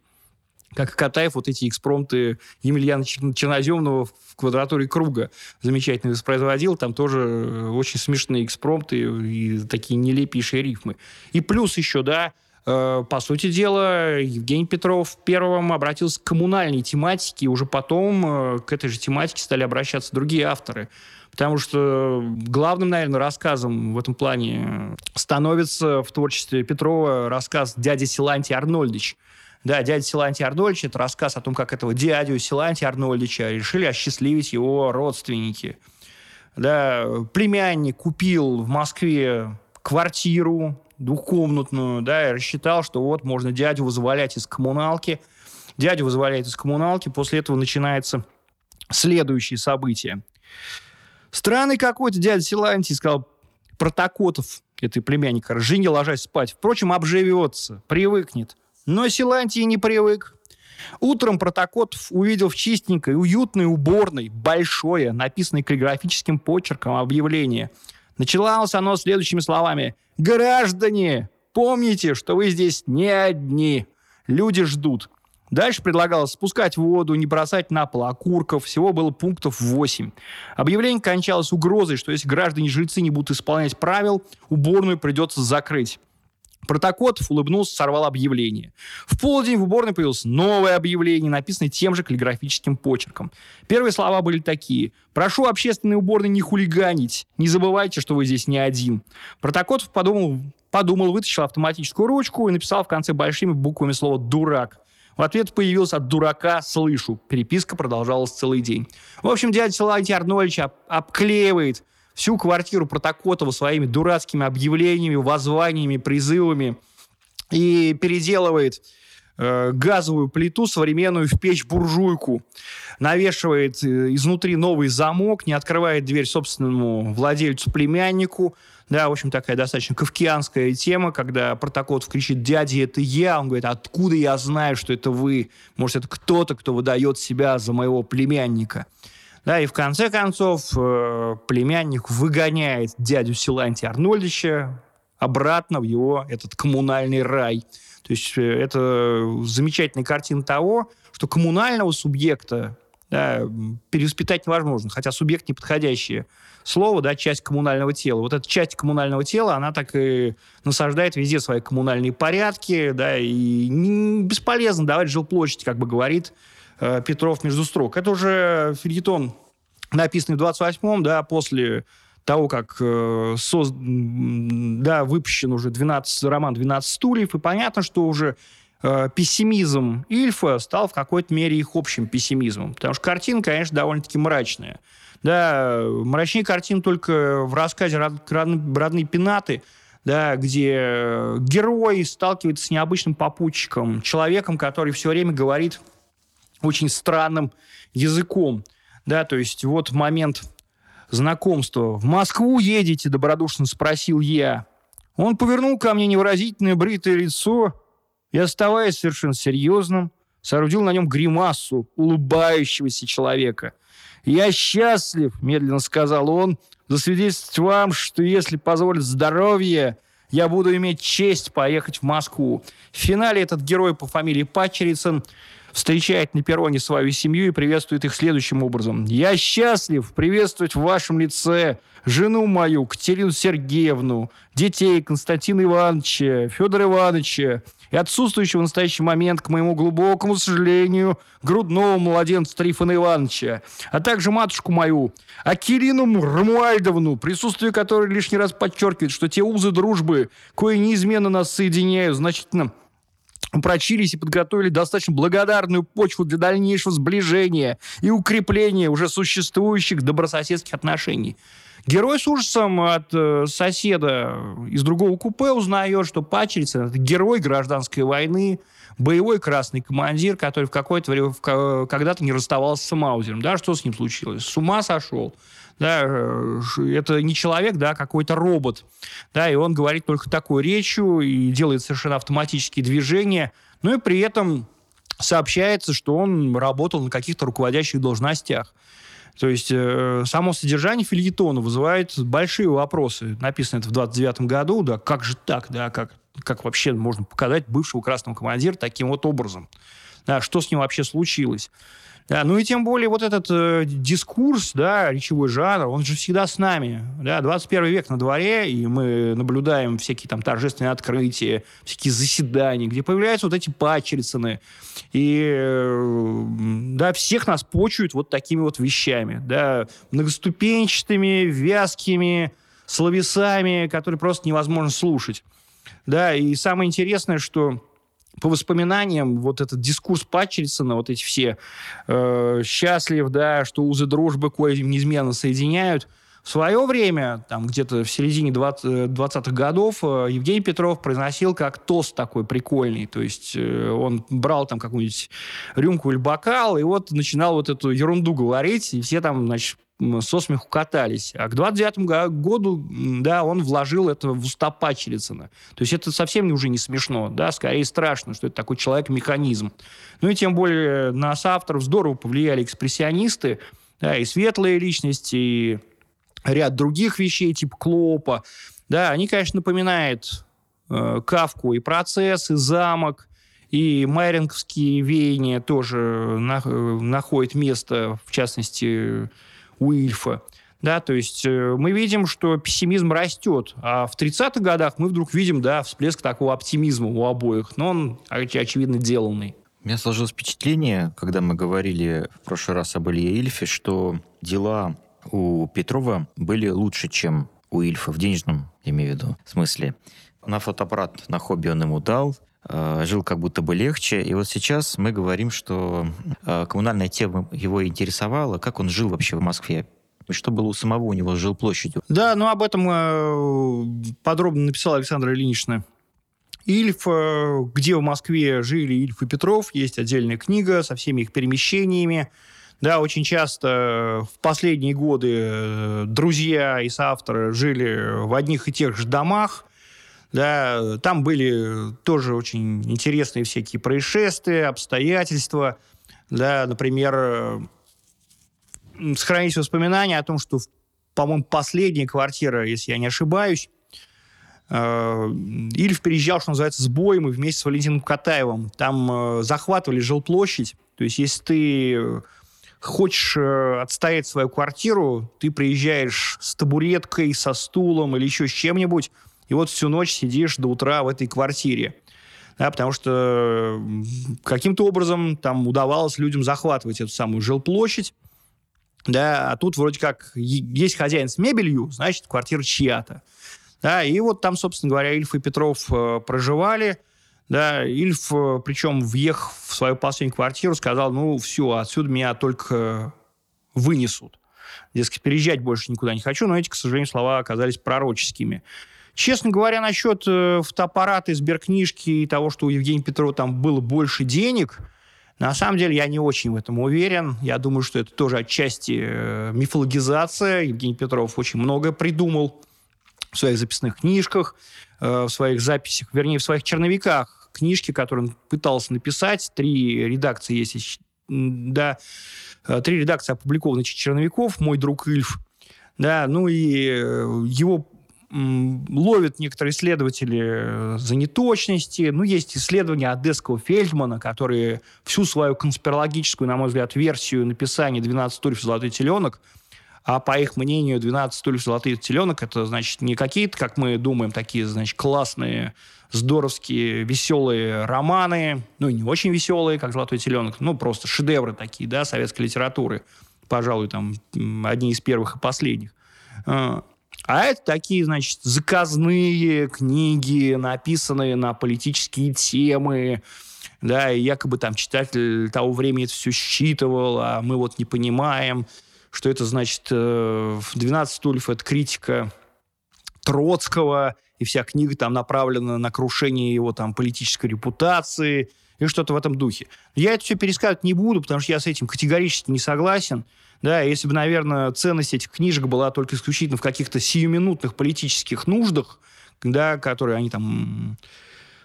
Как Катаев, вот эти экспромты Емельяна Черноземного в квадратуре круга замечательно воспроизводил. Там тоже э, очень смешные экспромты и такие нелепейшие рифмы. И плюс еще, да, по сути дела, Евгений Петров первым обратился к коммунальной тематике, и уже потом э, к этой же тематике стали обращаться другие авторы. Потому что главным, наверное, рассказом в этом плане становится в творчестве Петрова рассказ «Дядя Силантий Арнольдович». Да, дядя Силантий Арнольдович – это рассказ о том, как этого дядю Силантия Арнольдовича решили осчастливить его родственники. Да, племянник купил в Москве квартиру двухкомнатную, да, и рассчитал, что вот можно дядю вызволять из коммуналки. Дядю вызволяет из коммуналки, после этого начинается следующее событие. Странный какой-то дядя Силантий, сказал Протокотов, это племянника, жене ложась спать. Впрочем, обживется, привыкнет. Но Силантий не привык. Утром Протокотов увидел в чистенькой, уютной уборной большое, написанное каллиграфическим почерком объявление. Началось оно следующими словами. «Граждане, помните, что вы здесь не одни. Люди ждут. Дальше предлагалось спускать воду, не бросать на пол окурков. Всего было пунктов 8. Объявление кончалось угрозой, что если граждане-жильцы не будут исполнять правил, уборную придется закрыть. Протокотов улыбнулся, сорвал объявление. В полдень в уборной появилось новое объявление, написанное тем же каллиграфическим почерком. Первые слова были такие. «Прошу общественные уборные не хулиганить. Не забывайте, что вы здесь не один». Протокотов подумал, подумал, вытащил автоматическую ручку и написал в конце большими буквами слово «дурак». В ответ появился от дурака «слышу». Переписка продолжалась целый день. В общем, дядя Силантий Арнольевич об, обклеивает всю квартиру Протокотова своими дурацкими объявлениями, воззваниями, призывами и переделывает э, газовую плиту современную в печь-буржуйку, навешивает э, изнутри новый замок, не открывает дверь собственному владельцу-племяннику. Да, в общем, такая достаточно кавкианская тема, когда Протокотов кричит «Дядя, это я!» Он говорит «Откуда я знаю, что это вы? Может, это кто-то, кто выдает себя за моего племянника?» Да, и в конце концов э, племянник выгоняет дядю Силантия Арнольдовича обратно в его этот коммунальный рай. То есть э, это замечательная картина того, что коммунального субъекта да, перевоспитать невозможно, хотя субъект неподходящее слово, да, часть коммунального тела. Вот эта часть коммунального тела, она так и насаждает везде свои коммунальные порядки, да, и бесполезно давать жилплощадь, как бы говорит э, Петров между строк. Это уже фильетон, написанный в 28-м, да, после того, как э, соз... да, выпущен уже 12, роман «12 стульев», и понятно, что уже э, пессимизм Ильфа стал в какой-то мере их общим пессимизмом. Потому что картина, конечно, довольно-таки мрачная. Да, мрачнее картин только в рассказе «Родные пенаты», да, где герой сталкивается с необычным попутчиком, человеком, который все время говорит очень странным языком. Да, то есть вот момент знакомства. «В Москву едете?» – добродушно спросил я. Он повернул ко мне невыразительное бритое лицо и, оставаясь совершенно серьезным, соорудил на нем гримасу улыбающегося человека. «Я счастлив», — медленно сказал он, — «засвидетельствовать вам, что если позволит здоровье, я буду иметь честь поехать в Москву». В финале этот герой по фамилии Пачерицын встречает на перроне свою семью и приветствует их следующим образом. «Я счастлив приветствовать в вашем лице жену мою, Катерину Сергеевну, детей Константина Ивановича, Федора Ивановича, и отсутствующего в настоящий момент, к моему глубокому сожалению, грудного младенца Трифона Ивановича, а также матушку мою, Акирину Рамуальдовну, присутствие которой лишний раз подчеркивает, что те узы дружбы, кое неизменно нас соединяют, значительно упрочились и подготовили достаточно благодарную почву для дальнейшего сближения и укрепления уже существующих добрососедских отношений. Герой с ужасом от э, соседа из другого купе узнает, что Пачерицын – это герой гражданской войны, боевой красный командир, который в какое-то время, когда-то не расставался с Маузером. Да, что с ним случилось? С ума сошел. Да, э, это не человек, да, а какой-то робот. Да, и он говорит только такой речью и делает совершенно автоматические движения. Ну и при этом сообщается, что он работал на каких-то руководящих должностях. То есть э, само содержание фильетона вызывает большие вопросы. Написано это в 29 году, да, как же так, да, как, как вообще можно показать бывшего красного командира таким вот образом? Да, что с ним вообще случилось? Да, ну и тем более вот этот э, дискурс, да, речевой жанр, он же всегда с нами. Да, 21 век на дворе, и мы наблюдаем всякие там торжественные открытия, всякие заседания, где появляются вот эти пачерицыны. И, э, да, всех нас почуют вот такими вот вещами, да, многоступенчатыми, вязкими, словесами, которые просто невозможно слушать. Да, и самое интересное, что по воспоминаниям, вот этот дискурс Патчерсона, вот эти все э, счастлив, да, что узы дружбы кое неизменно соединяют, в свое время, там где-то в середине 20, 20-х годов, э, Евгений Петров произносил как тост такой прикольный. То есть э, он брал там какую-нибудь рюмку или бокал, и вот начинал вот эту ерунду говорить, и все там, значит, со смеху катались. А к 29 году, да, он вложил это в уста Пачелицына. То есть это совсем уже не смешно, да, скорее страшно, что это такой человек-механизм. Ну и тем более на авторов здорово повлияли экспрессионисты, да, и светлые личности, и ряд других вещей, типа Клопа. Да, они, конечно, напоминают э, Кавку и процесс, и замок, и майринговские веяния тоже на, э, находят место, в частности, Уильфа. Да, то есть э, мы видим, что пессимизм растет, а в 30-х годах мы вдруг видим, да, всплеск такого оптимизма у обоих, но он, очевидно, деланный. У меня сложилось впечатление, когда мы говорили в прошлый раз об Илье Ильфе, что дела у Петрова были лучше, чем у Ильфа в денежном, имею в виду, смысле. На фотоаппарат на хобби он ему дал, жил как будто бы легче. И вот сейчас мы говорим, что э, коммунальная тема его интересовала, как он жил вообще в Москве. Что было у самого у него с жилплощадью? Да, ну об этом э, подробно написал Александр Ильинична Ильф, э, где в Москве жили Ильф и Петров, есть отдельная книга со всеми их перемещениями. Да, очень часто в последние годы э, друзья и соавторы жили в одних и тех же домах. Да, там были тоже очень интересные всякие происшествия, обстоятельства. Да, например, э, сохранились воспоминания о том, что, по-моему, последняя квартира, если я не ошибаюсь, Э, Ильф переезжал, что называется, с боем и вместе с Валентином Катаевым. Там э, захватывали жилплощадь. То есть, если ты хочешь э, отстоять свою квартиру, ты приезжаешь с табуреткой, со стулом или еще с чем-нибудь, и вот всю ночь сидишь до утра в этой квартире. Да, потому что каким-то образом там удавалось людям захватывать эту самую жилплощадь. Да, а тут вроде как есть хозяин с мебелью, значит, квартира чья-то. Да, и вот там, собственно говоря, Ильф и Петров э, проживали. Да, Ильф, э, причем въехав в свою последнюю квартиру, сказал, ну, все, отсюда меня только вынесут. Дескать, переезжать больше никуда не хочу, но эти, к сожалению, слова оказались пророческими. Честно говоря, насчет э, фотоаппарата, сберкнижки и того, что у Евгения Петрова там было больше денег, на самом деле я не очень в этом уверен. Я думаю, что это тоже отчасти э, мифологизация. Евгений Петров очень много придумал в своих записных книжках, э, в своих записях, вернее, в своих черновиках книжки, которые он пытался написать. Три редакции есть, да, три редакции опубликованы черновиков «Мой друг Ильф». Да, ну и его ловят некоторые исследователи за неточности. Ну, есть исследования одесского Фельдмана, которые всю свою конспирологическую, на мой взгляд, версию написания «12 стульев золотой теленок» А по их мнению, 12 стульев золотых теленок это, значит, не какие-то, как мы думаем, такие, значит, классные, здоровские, веселые романы, ну не очень веселые, как «Золотой теленок», ну просто шедевры такие, да, советской литературы, пожалуй, там, одни из первых и последних. А, это такие, значит, заказные книги, написанные на политические темы, да, и якобы там читатель того времени это все считывал, а мы вот не понимаем что это значит э, 12 стульев, это критика Троцкого, и вся книга там направлена на крушение его там политической репутации и что-то в этом духе. Я это все пересказывать не буду, потому что я с этим категорически не согласен. Да, если бы, наверное, ценность этих книжек была только исключительно в каких-то сиюминутных политических нуждах, да, которые они там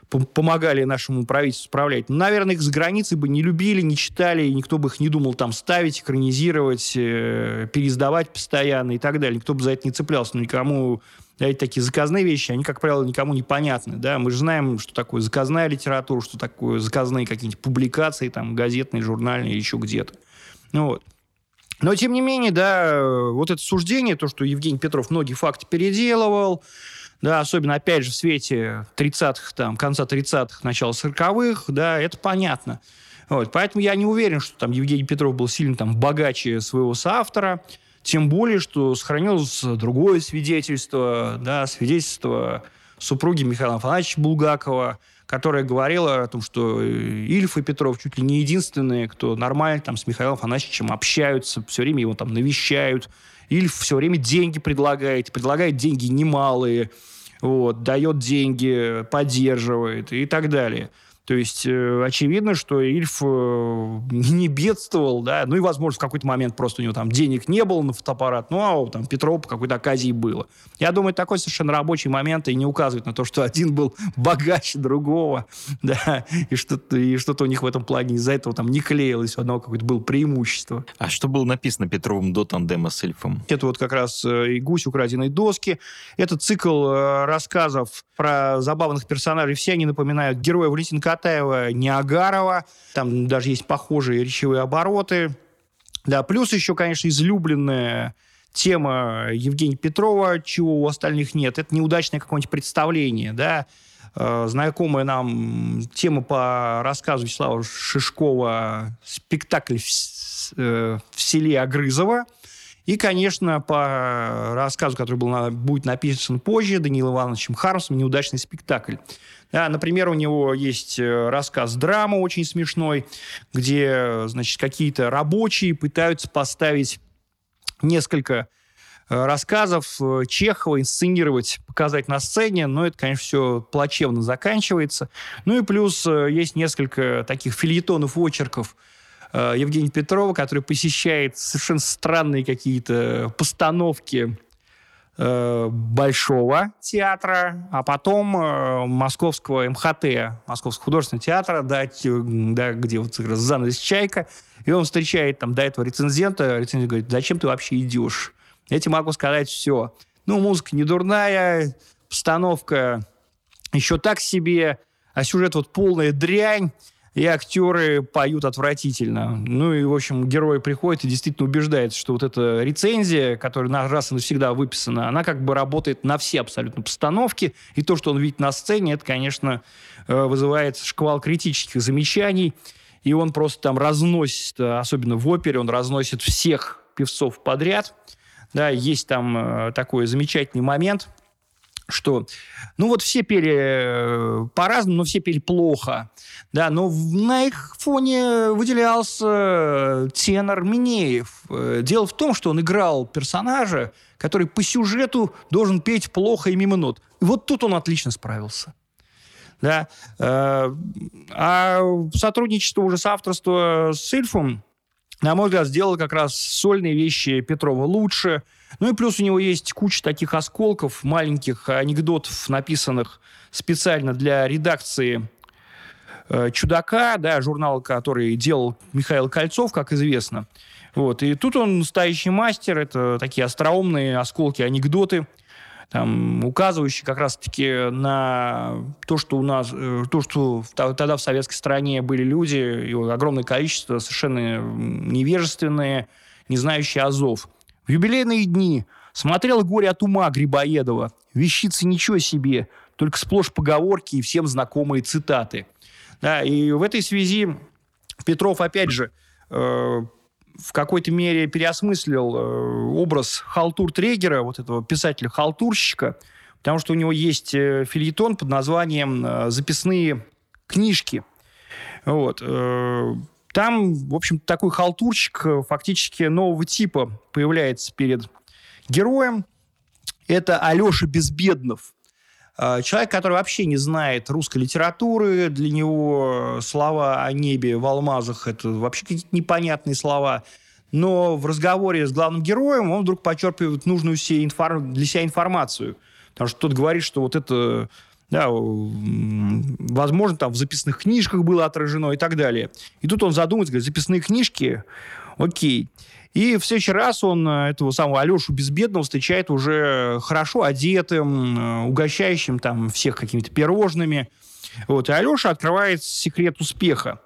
помогали нашему правительству справлять. Ну, наверное, их с границей бы не любили, не читали, и никто бы их не думал там ставить, экранизировать, э, переиздавать постоянно и так далее. Никто бы за это не цеплялся. Но никому да, эти такие заказные вещи, они, как правило, никому не понятны. Да? Мы же знаем, что такое заказная литература, что такое заказные какие-нибудь публикации, там, газетные, журнальные, еще где-то. Ну, вот. Но, тем не менее, да, вот это суждение, то, что Евгений Петров многие факты переделывал, да, особенно, опять же, в свете 30-х, там, конца 30-х, начала 40-х, да, это понятно. Вот, поэтому я не уверен, что там Евгений Петров был сильно там богаче своего соавтора, тем более, что сохранилось другое свидетельство, да, свидетельство супруги Михаила Афанасьевича Булгакова, которая говорила о том, что Ильф и Петров чуть ли не единственные, кто нормально там с Михаилом Афанасьевичем общаются, все время его там навещают, Ильф все время деньги предлагает, предлагает деньги немалые, вот, дает деньги, поддерживает и так далее. То есть э, очевидно, что Ильф э, не бедствовал, да, ну и, возможно, в какой-то момент просто у него там денег не было на фотоаппарат, ну а там Петров по какой-то оказии было. Я думаю, такой совершенно рабочий момент и не указывает на то, что один был богаче другого, да, и что-то, и что-то у них в этом плане из-за этого там не клеилось, у одного какое-то было преимущество. А что было написано Петровым до тандема с Ильфом? Это вот как раз э, и «Гусь украденной доски», это цикл рассказов про забавных персонажей, все они напоминают героя Валентина Катаева, Ниагарова, там даже есть похожие речевые обороты. Да, плюс еще, конечно, излюбленная тема Евгения Петрова, чего у остальных нет, это неудачное какое-нибудь представление, да, э, знакомая нам тема по рассказу Вячеслава Шишкова «Спектакль в, э, в селе Огрызово», и, конечно, по рассказу, который был, будет написан позже, Даниилом Ивановичем Хармсом «Неудачный спектакль». Да, например, у него есть э, рассказ драма очень смешной, где, значит, какие-то рабочие пытаются поставить несколько рассказов Чехова инсценировать, показать на сцене, но это, конечно, все плачевно заканчивается. Ну и плюс есть несколько таких фильетонов, очерков Евгения Петрова, который посещает совершенно странные какие-то постановки Э, большого театра, а потом э, московского МХТ, Московского художественного театра, да, где вот занавес «Чайка», и он встречает там до этого рецензента, рецензент говорит, зачем ты вообще идешь? Я тебе могу сказать все. Ну, музыка не дурная, постановка еще так себе, а сюжет вот полная дрянь, и актеры поют отвратительно. Ну и, в общем, герой приходит и действительно убеждается, что вот эта рецензия, которая на раз и навсегда выписана, она как бы работает на все абсолютно постановки, и то, что он видит на сцене, это, конечно, э, вызывает шквал критических замечаний, и он просто там разносит, особенно в опере, он разносит всех певцов подряд. Да, есть там э, такой замечательный момент – что, ну вот все пели э, по-разному, но все пели плохо, да, но на их фоне выделялся тенор Минеев. Э, дело в том, что он играл персонажа, который по сюжету должен петь плохо и мимо нот. И вот тут он отлично справился. Да. Э, а сотрудничество уже с авторством с Ильфом, на мой взгляд, сделало как раз сольные вещи Петрова лучше – ну и плюс у него есть куча таких осколков, маленьких анекдотов, написанных специально для редакции э, «Чудака», да, журнал, который делал Михаил Кольцов, как известно. Вот. И тут он настоящий мастер, это такие остроумные осколки, анекдоты, там, указывающие как раз-таки на то, что у нас, э, то, что тогда в советской стране были люди, огромное количество совершенно невежественные, не знающие азов. В юбилейные дни смотрел «Горе от ума» Грибоедова. Вещицы ничего себе, только сплошь поговорки и всем знакомые цитаты. Да, и в этой связи Петров, опять же, э, в какой-то мере переосмыслил э, образ халтур-трегера, вот этого писателя-халтурщика, потому что у него есть э, фильетон под названием э, «Записные книжки». Вот. Э, там, в общем, такой халтурчик э, фактически нового типа появляется перед героем. Это Алеша Безбеднов. Э, человек, который вообще не знает русской литературы, для него слова о небе в алмазах – это вообще какие-то непонятные слова. Но в разговоре с главным героем он вдруг почерпывает нужную для себя информацию. Потому что тот говорит, что вот это да, возможно, там в записных книжках было отражено и так далее. И тут он задумается, говорит, записные книжки, окей. И в следующий раз он э, этого самого Алешу Безбедного встречает уже хорошо одетым, э, угощающим там всех какими-то пирожными. Вот. И Алеша открывает секрет успеха.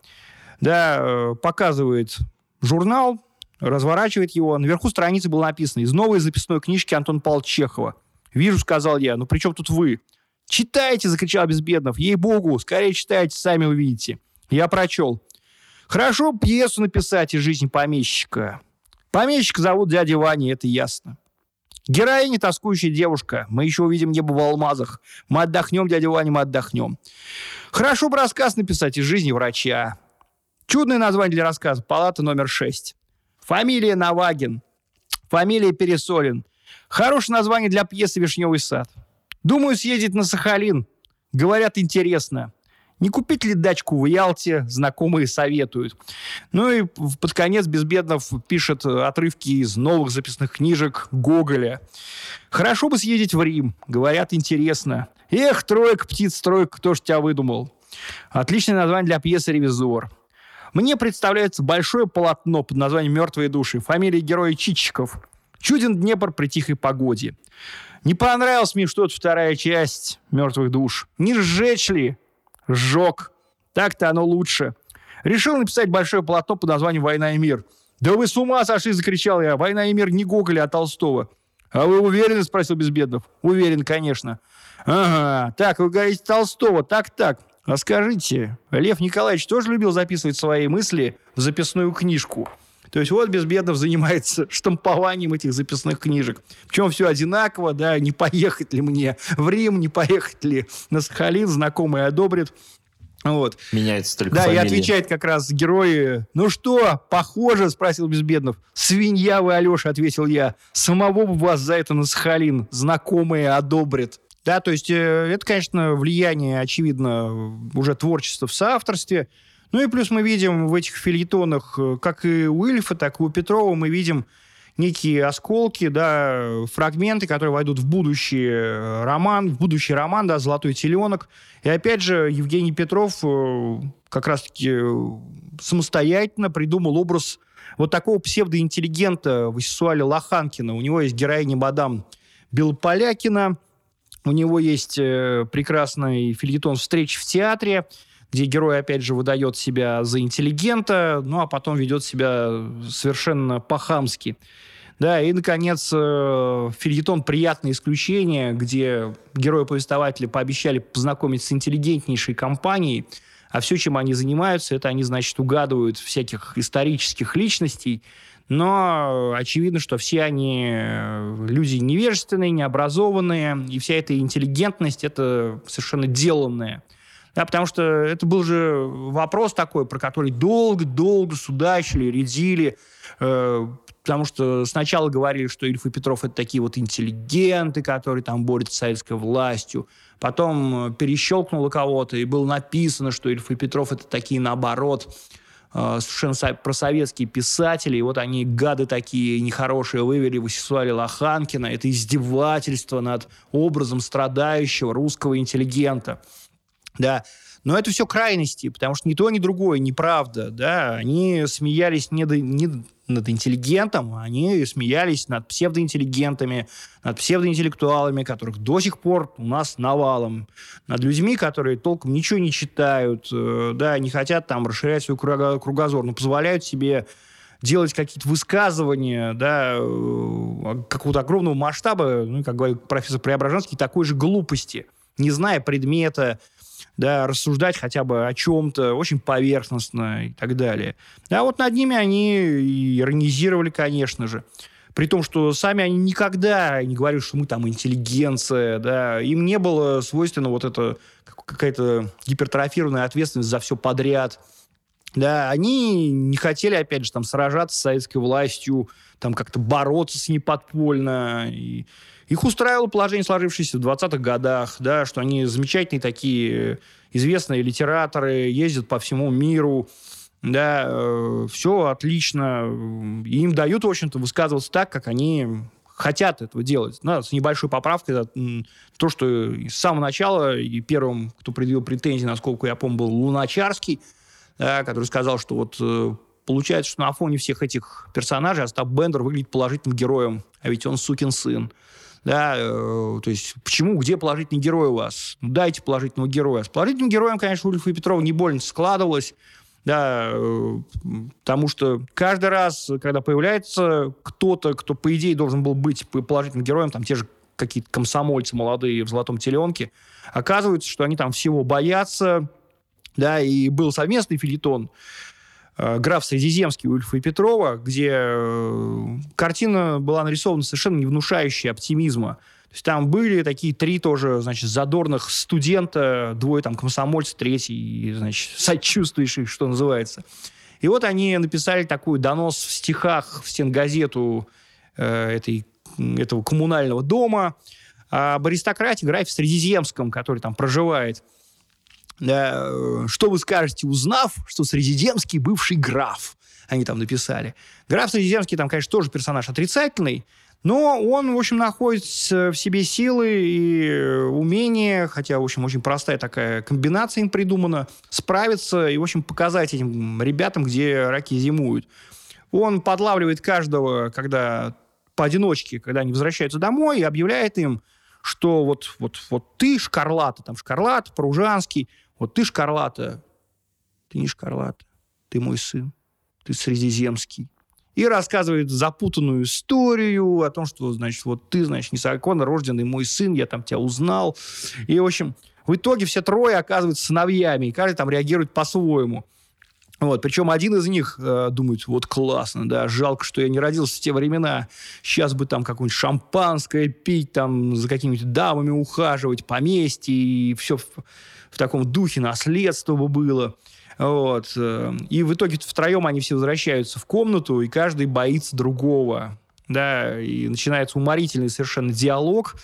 Да, э, показывает журнал, разворачивает его. Наверху страницы было написано «Из новой записной книжки Антона Павловича Чехова». «Вижу», — сказал я, «ну при чем тут вы?» «Читайте!» — закричал Безбеднов. «Ей-богу! Скорее читайте, сами увидите!» Я прочел. «Хорошо пьесу написать из жизни помещика. Помещика зовут дядя Ваня, это ясно. Героиня тоскующая девушка. Мы еще увидим небо в алмазах. Мы отдохнем, дядя Ваня, мы отдохнем. Хорошо бы рассказ написать из жизни врача. Чудное название для рассказа. Палата номер шесть. Фамилия Навагин. Фамилия Пересолин. Хорошее название для пьесы «Вишневый сад». Думаю съездить на Сахалин. Говорят, интересно. Не купить ли дачку в Ялте? Знакомые советуют. Ну и под конец Безбеднов пишет отрывки из новых записных книжек Гоголя. Хорошо бы съездить в Рим. Говорят, интересно. Эх, тройка, птиц, тройка, кто ж тебя выдумал? Отличное название для пьесы «Ревизор». Мне представляется большое полотно под названием «Мертвые души». Фамилия героя Чичиков. Чуден Днепр при тихой погоде. Не понравилась мне что-то вторая часть «Мертвых душ». Не сжечь ли? Сжег. Так-то оно лучше. Решил написать большое полотно под названием «Война и мир». «Да вы с ума сошли!» – закричал я. «Война и мир» не Гоголя, а Толстого. «А вы уверены?» – спросил Безбеднов. «Уверен, конечно». «Ага, так, вы говорите Толстого, так-так. А скажите, Лев Николаевич тоже любил записывать свои мысли в записную книжку?» То есть вот Безбедов занимается штампованием этих записных книжек. Причем все одинаково, да, не поехать ли мне в Рим, не поехать ли на Сахалин, знакомый одобрит. Вот. Меняется только Да, фамилия. и отвечает как раз герой. Ну что, похоже, спросил Безбеднов. Свинья вы, Алеша, ответил я. Самого бы вас за это на Сахалин знакомые одобрят. Да, то есть э, это, конечно, влияние, очевидно, уже творчества в соавторстве. Ну и плюс мы видим в этих фильетонах, э, как и у Ильфа, так и у Петрова, мы видим некие осколки, да, фрагменты, которые войдут в будущий э, роман, в будущий роман, да, «Золотой теленок». И опять же, Евгений Петров э, как раз-таки самостоятельно придумал образ вот такого псевдоинтеллигента Васисуаля Лоханкина. У него есть героиня мадам Белополякина, у него есть прекрасный фильетон «Встреч в театре», где герой, опять же, выдает себя за интеллигента, ну, а потом ведет себя совершенно по-хамски. Да, и, наконец, э, фильетон «Приятное исключение», где герои-повествователи пообещали познакомить с интеллигентнейшей компанией, а все, чем они занимаются, это они, значит, угадывают всяких исторических личностей, но очевидно, что все они э, люди невежественные, необразованные, и вся эта интеллигентность – это совершенно деланная. Да, потому что это был же вопрос такой, про который долго-долго судачили, редили, э, потому что сначала говорили, что Ильф и Петров это такие вот интеллигенты, которые там борются с советской властью. Потом э, перещелкнуло кого-то, и было написано, что Ильф и Петров это такие, наоборот, э, совершенно просоветские писатели, и вот они, гады такие нехорошие, вывели Васисуаля Лоханкина. Это издевательство над образом страдающего русского интеллигента. Да, но это все крайности, потому что ни то, ни другое неправда, да, они смеялись не, до, не над интеллигентом, они смеялись над псевдоинтеллигентами, над псевдоинтеллектуалами, которых до сих пор у нас навалом, над людьми, которые толком ничего не читают, э, да, не хотят там расширять свой кругозор, но позволяют себе делать какие-то высказывания, да, э, какого-то огромного масштаба, ну, как говорит профессор Преображенский, такой же глупости, не зная предмета, да, рассуждать хотя бы о чем-то очень поверхностно и так далее. А вот над ними они иронизировали, конечно же. При том, что сами они никогда не говорили, что мы там интеллигенция, да, им не было свойственно вот это какая-то гипертрофированная ответственность за все подряд. Да, они не хотели, опять же, там, сражаться с советской властью, там, как-то бороться с ней подпольно. И их устраивало положение, сложившееся в 20-х годах, да, что они замечательные такие известные литераторы, ездят по всему миру, да, э, все отлично. И им дают, в общем-то, высказываться так, как они хотят этого делать. Да, с небольшой поправкой. Да, то, что с самого начала и первым, кто предъявил претензии, насколько я помню, был Луначарский, да, который сказал, что вот э, получается, что на фоне всех этих персонажей Остап Бендер выглядит положительным героем, а ведь он сукин сын. Да, э, то есть почему, где положительный герой у вас? Ну, дайте положительного героя. С положительным героем, конечно, у Ильфа и Петрова не больно складывалось. Да, э, потому что каждый раз, когда появляется кто-то, кто, по идее, должен был быть положительным героем, там те же какие-то комсомольцы молодые в «Золотом теленке», оказывается, что они там всего боятся, да, и был совместный филитон граф Средиземский у Ильфа и Петрова, где э, картина была нарисована совершенно не внушающая оптимизма. То есть там были такие три тоже, значит, задорных студента, двое там комсомольцев, третий, значит, сочувствующий, что называется. И вот они написали такой донос в стихах в стенгазету э, этой, этого коммунального дома об аристократии, графе Средиземском, который там проживает – Э, что вы скажете, узнав, что Средиземский бывший граф? Они там написали. Граф Средиземский там, конечно, тоже персонаж отрицательный, но он, в общем, находит в себе силы и умения, хотя, в общем, очень простая такая комбинация им придумана, справиться и, в общем, показать этим ребятам, где раки зимуют. Он подлавливает каждого, когда поодиночке, когда они возвращаются домой, и объявляет им, что вот, вот, вот ты, Шкарлата, там Шкарлат, Пружанский, вот ты Шкарлата, ты не Шкарлата, ты мой сын, ты Средиземский. И рассказывает запутанную историю о том, что, значит, вот ты, значит, незаконно рожденный мой сын, я там тебя узнал. И, в общем, в итоге все трое оказываются сыновьями, и каждый там реагирует по-своему. Вот, причем один из них э, думает, вот классно, да, жалко, что я не родился в те времена. Сейчас бы там какое-нибудь шампанское пить, там за какими-нибудь дамами ухаживать, поместье, и все в, таком духе наследство бы было. Вот. Э, и в итоге втроем они все возвращаются в комнату, и каждый боится другого. Да, и начинается уморительный совершенно диалог.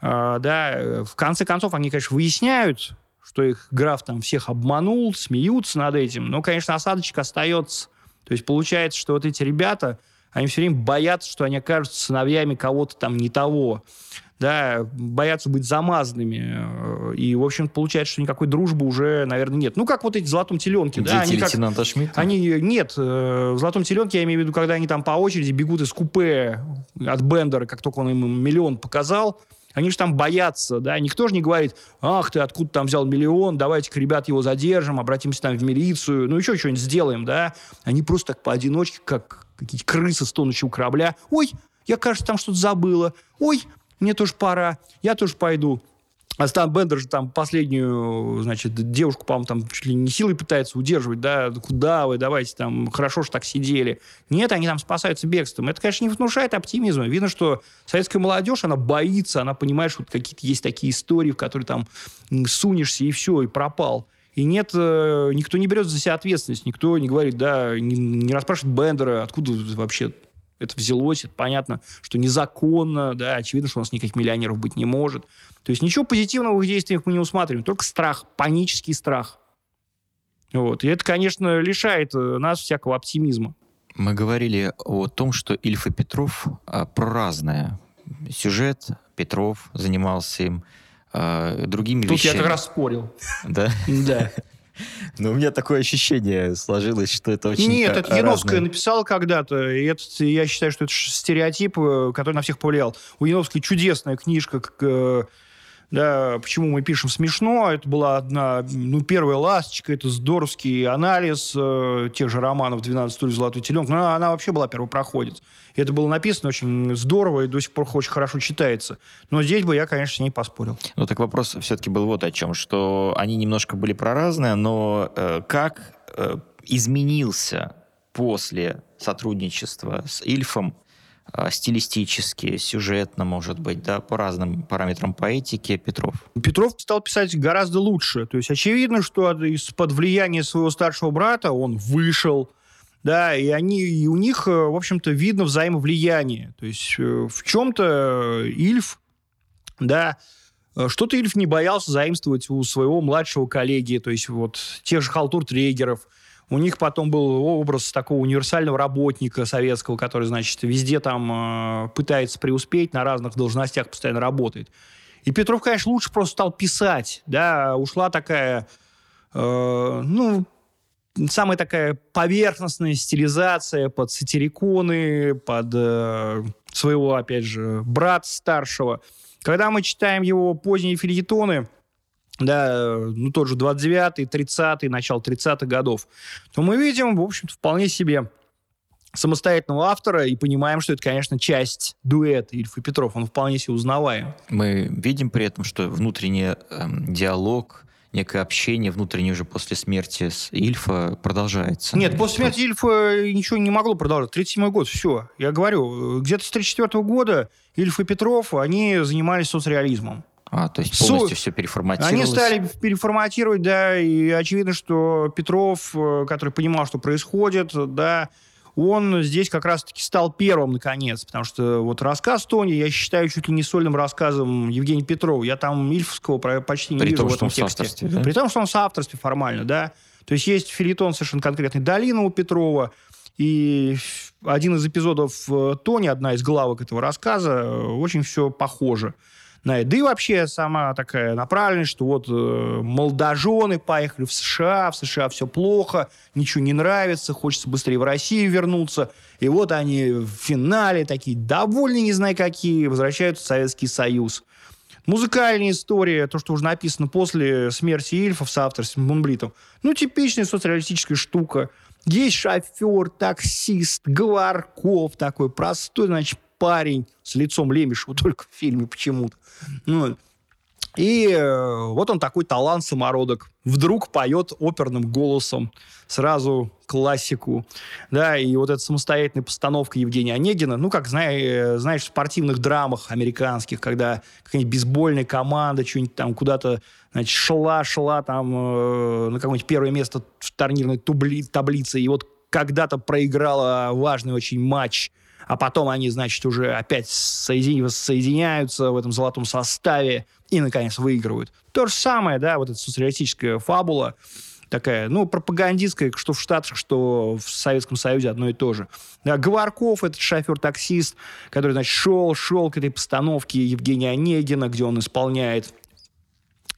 А, да, в конце концов они, конечно, выясняют, что их граф там всех обманул, смеются над этим. Но, конечно, осадочек остается. То есть получается, что вот эти ребята, они все время боятся, что они окажутся сыновьями кого-то там не того. Да, боятся быть замазанными. И, в общем, получается, что никакой дружбы уже, наверное, нет. Ну, как вот эти «Золотом теленке». Дети да, они лейтенанта как, Шмидта? Они, нет, э, в «Золотом теленке» я имею в виду, когда они там по очереди бегут из купе от Бендера, как только он им миллион показал, они же там боятся, да, никто же не говорит, ах, ты откуда там взял миллион, давайте-ка, ребят, его задержим, обратимся там в милицию, ну еще что-нибудь сделаем, да. Они просто так поодиночке, как какие-то крысы с тонущего корабля. Ой, я, кажется, там что-то забыла. Ой, мне тоже пора, я тоже пойду. А Стан Бендер же там последнюю, значит, девушку, по-моему, там чуть ли не силой пытается удерживать, да, куда вы, давайте там, хорошо что так сидели. Нет, они там спасаются бегством. Это, конечно, не внушает оптимизма. Видно, что советская молодежь, она боится, она понимает, что вот какие-то есть такие истории, в которые там сунешься и все, и пропал. И нет, э, никто не берет за себя ответственность, никто не говорит, да, не, не расспрашивает Бендера, откуда вообще это взялось, это понятно, что незаконно, да, очевидно, что у нас никаких миллионеров быть не может. То есть ничего позитивного в их действиях мы не усматриваем, только страх, панический страх. Вот. И это, конечно, лишает э, нас всякого оптимизма. Мы говорили о том, что Ильф и Петров а, про разное. Сюжет, Петров занимался им, а, другими Тут вещами. я как раз спорил. Да? Да. Но у меня такое ощущение сложилось, что это очень Нет, это. Яновская написала когда-то, и это, я считаю, что это стереотип, э, который на всех повлиял. У Яновской чудесная книжка, как, э, да, почему мы пишем смешно. Это была одна, ну, первая ласточка, это здоровский анализ э, тех же романов «12 стульев золотой теленок». Но она, она вообще была первопроходец. И это было написано очень здорово и до сих пор очень хорошо читается. Но здесь бы я, конечно, с ней поспорил. Ну, так вопрос все-таки был вот о чем, что они немножко были про разные, но э, как э, изменился после сотрудничества с Ильфом стилистически, сюжетно, может быть, да, по разным параметрам поэтики Петров? Петров стал писать гораздо лучше. То есть очевидно, что из-под влияния своего старшего брата он вышел, да, и они, и у них, э, в общем-то, видно взаимовлияние. То есть э, в чем-то Ильф, да, э, что-то Ильф не боялся заимствовать у своего младшего коллеги, то есть вот тех же халтур-трегеров, у них потом был образ такого универсального работника советского, который, значит, везде там э, пытается преуспеть, на разных должностях постоянно работает. И Петров, конечно, лучше просто стал писать, да, ушла такая, э, ну, самая такая поверхностная стилизация под сатириконы, под э, своего, опять же, брата старшего. Когда мы читаем его поздние филитоны, да, ну тот же 29-й, 30-й, начало 30-х годов, то мы видим, в общем-то, вполне себе самостоятельного автора и понимаем, что это, конечно, часть дуэта Ильф и Петров. Он вполне себе узнаваем. Мы видим при этом, что внутренний эм, диалог, некое общение внутреннее уже после смерти с Ильфа продолжается. Нет, после смерти Ильфа ничего не могло продолжаться. 37 год, все. Я говорю, где-то с 34 года Ильф и Петров, они занимались соцреализмом. А, то есть полностью Су... все переформатировалось? Они стали переформатировать, да, и очевидно, что Петров, э, который понимал, что происходит, да, он здесь как раз-таки стал первым, наконец, потому что вот рассказ Тони я считаю чуть ли не сольным рассказом Евгения Петрова. Я там Ильфовского почти не При вижу том, в этом что он тексте. В авторстве, да? При том, что он в авторстве формально, да. То есть есть филитон совершенно конкретный «Долина» у Петрова, и один из эпизодов э, Тони, одна из главок этого рассказа, э, очень все похоже на это. Да и вообще сама такая направленность, что вот э, молодожены поехали в США, в США все плохо, ничего не нравится, хочется быстрее в Россию вернуться. И вот они в финале такие довольные, не знаю какие, возвращаются в Советский Союз. Музыкальная история, то, что уже написано после смерти Ильфа в соавторстве с Мунблитом. Ну, типичная соцреалистическая штука. Есть шофер, таксист, Говорков такой простой, значит, парень с лицом Лемешева, только в фильме почему-то. Ну, И э, вот он такой талант-самородок. Вдруг поет оперным голосом сразу классику. Да, и вот эта самостоятельная постановка Евгения Онегина, ну, как знаешь, знаешь в спортивных драмах американских, когда какая-нибудь бейсбольная команда что-нибудь там куда-то значит, шла, шла там э, на какое-нибудь первое место в турнирной табли- таблице, и вот когда-то проиграла важный очень матч, а потом они, значит, уже опять соедин... соединяются в этом золотом составе и, наконец, выигрывают. То же самое, да, вот эта социалистическая фабула, такая, ну, пропагандистская, что в Штатах, что в Советском Союзе одно и то же. Да, Говорков, этот шофер-таксист, который, значит, шел, шел к этой постановке Евгения Онегина, где он исполняет,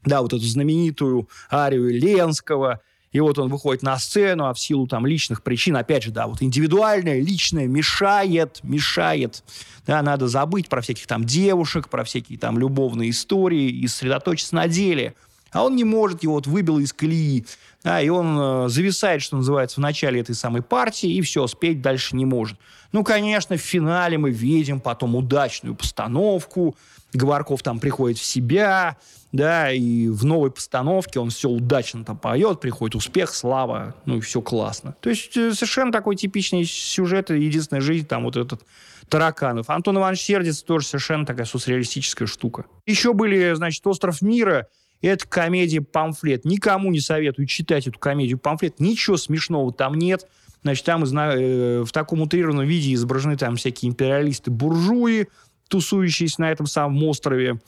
да, вот эту знаменитую арию Ленского – и вот он выходит на сцену, а в силу там личных причин, опять же, да, вот индивидуальное, личное мешает, мешает. Да, надо забыть про всяких там девушек, про всякие там любовные истории и сосредоточиться на деле. А он не может, его вот выбило из колеи. Да, и он э, зависает, что называется, в начале этой самой партии, и все, спеть дальше не может. Ну, конечно, в финале мы видим потом удачную постановку, Говорков там приходит в себя, да, и в новой постановке он все удачно там поет, приходит успех, слава, ну и все классно. То есть э, совершенно такой типичный сюжет, единственная жизнь, там вот этот Тараканов. Антон Иванович Сердец тоже совершенно такая соцреалистическая штука. Еще были, значит, «Остров мира», это комедия-памфлет. Никому не советую читать эту комедию-памфлет. Ничего смешного там нет. Значит, там э, в таком утрированном виде изображены там всякие империалисты-буржуи, тусующиеся на этом самом острове,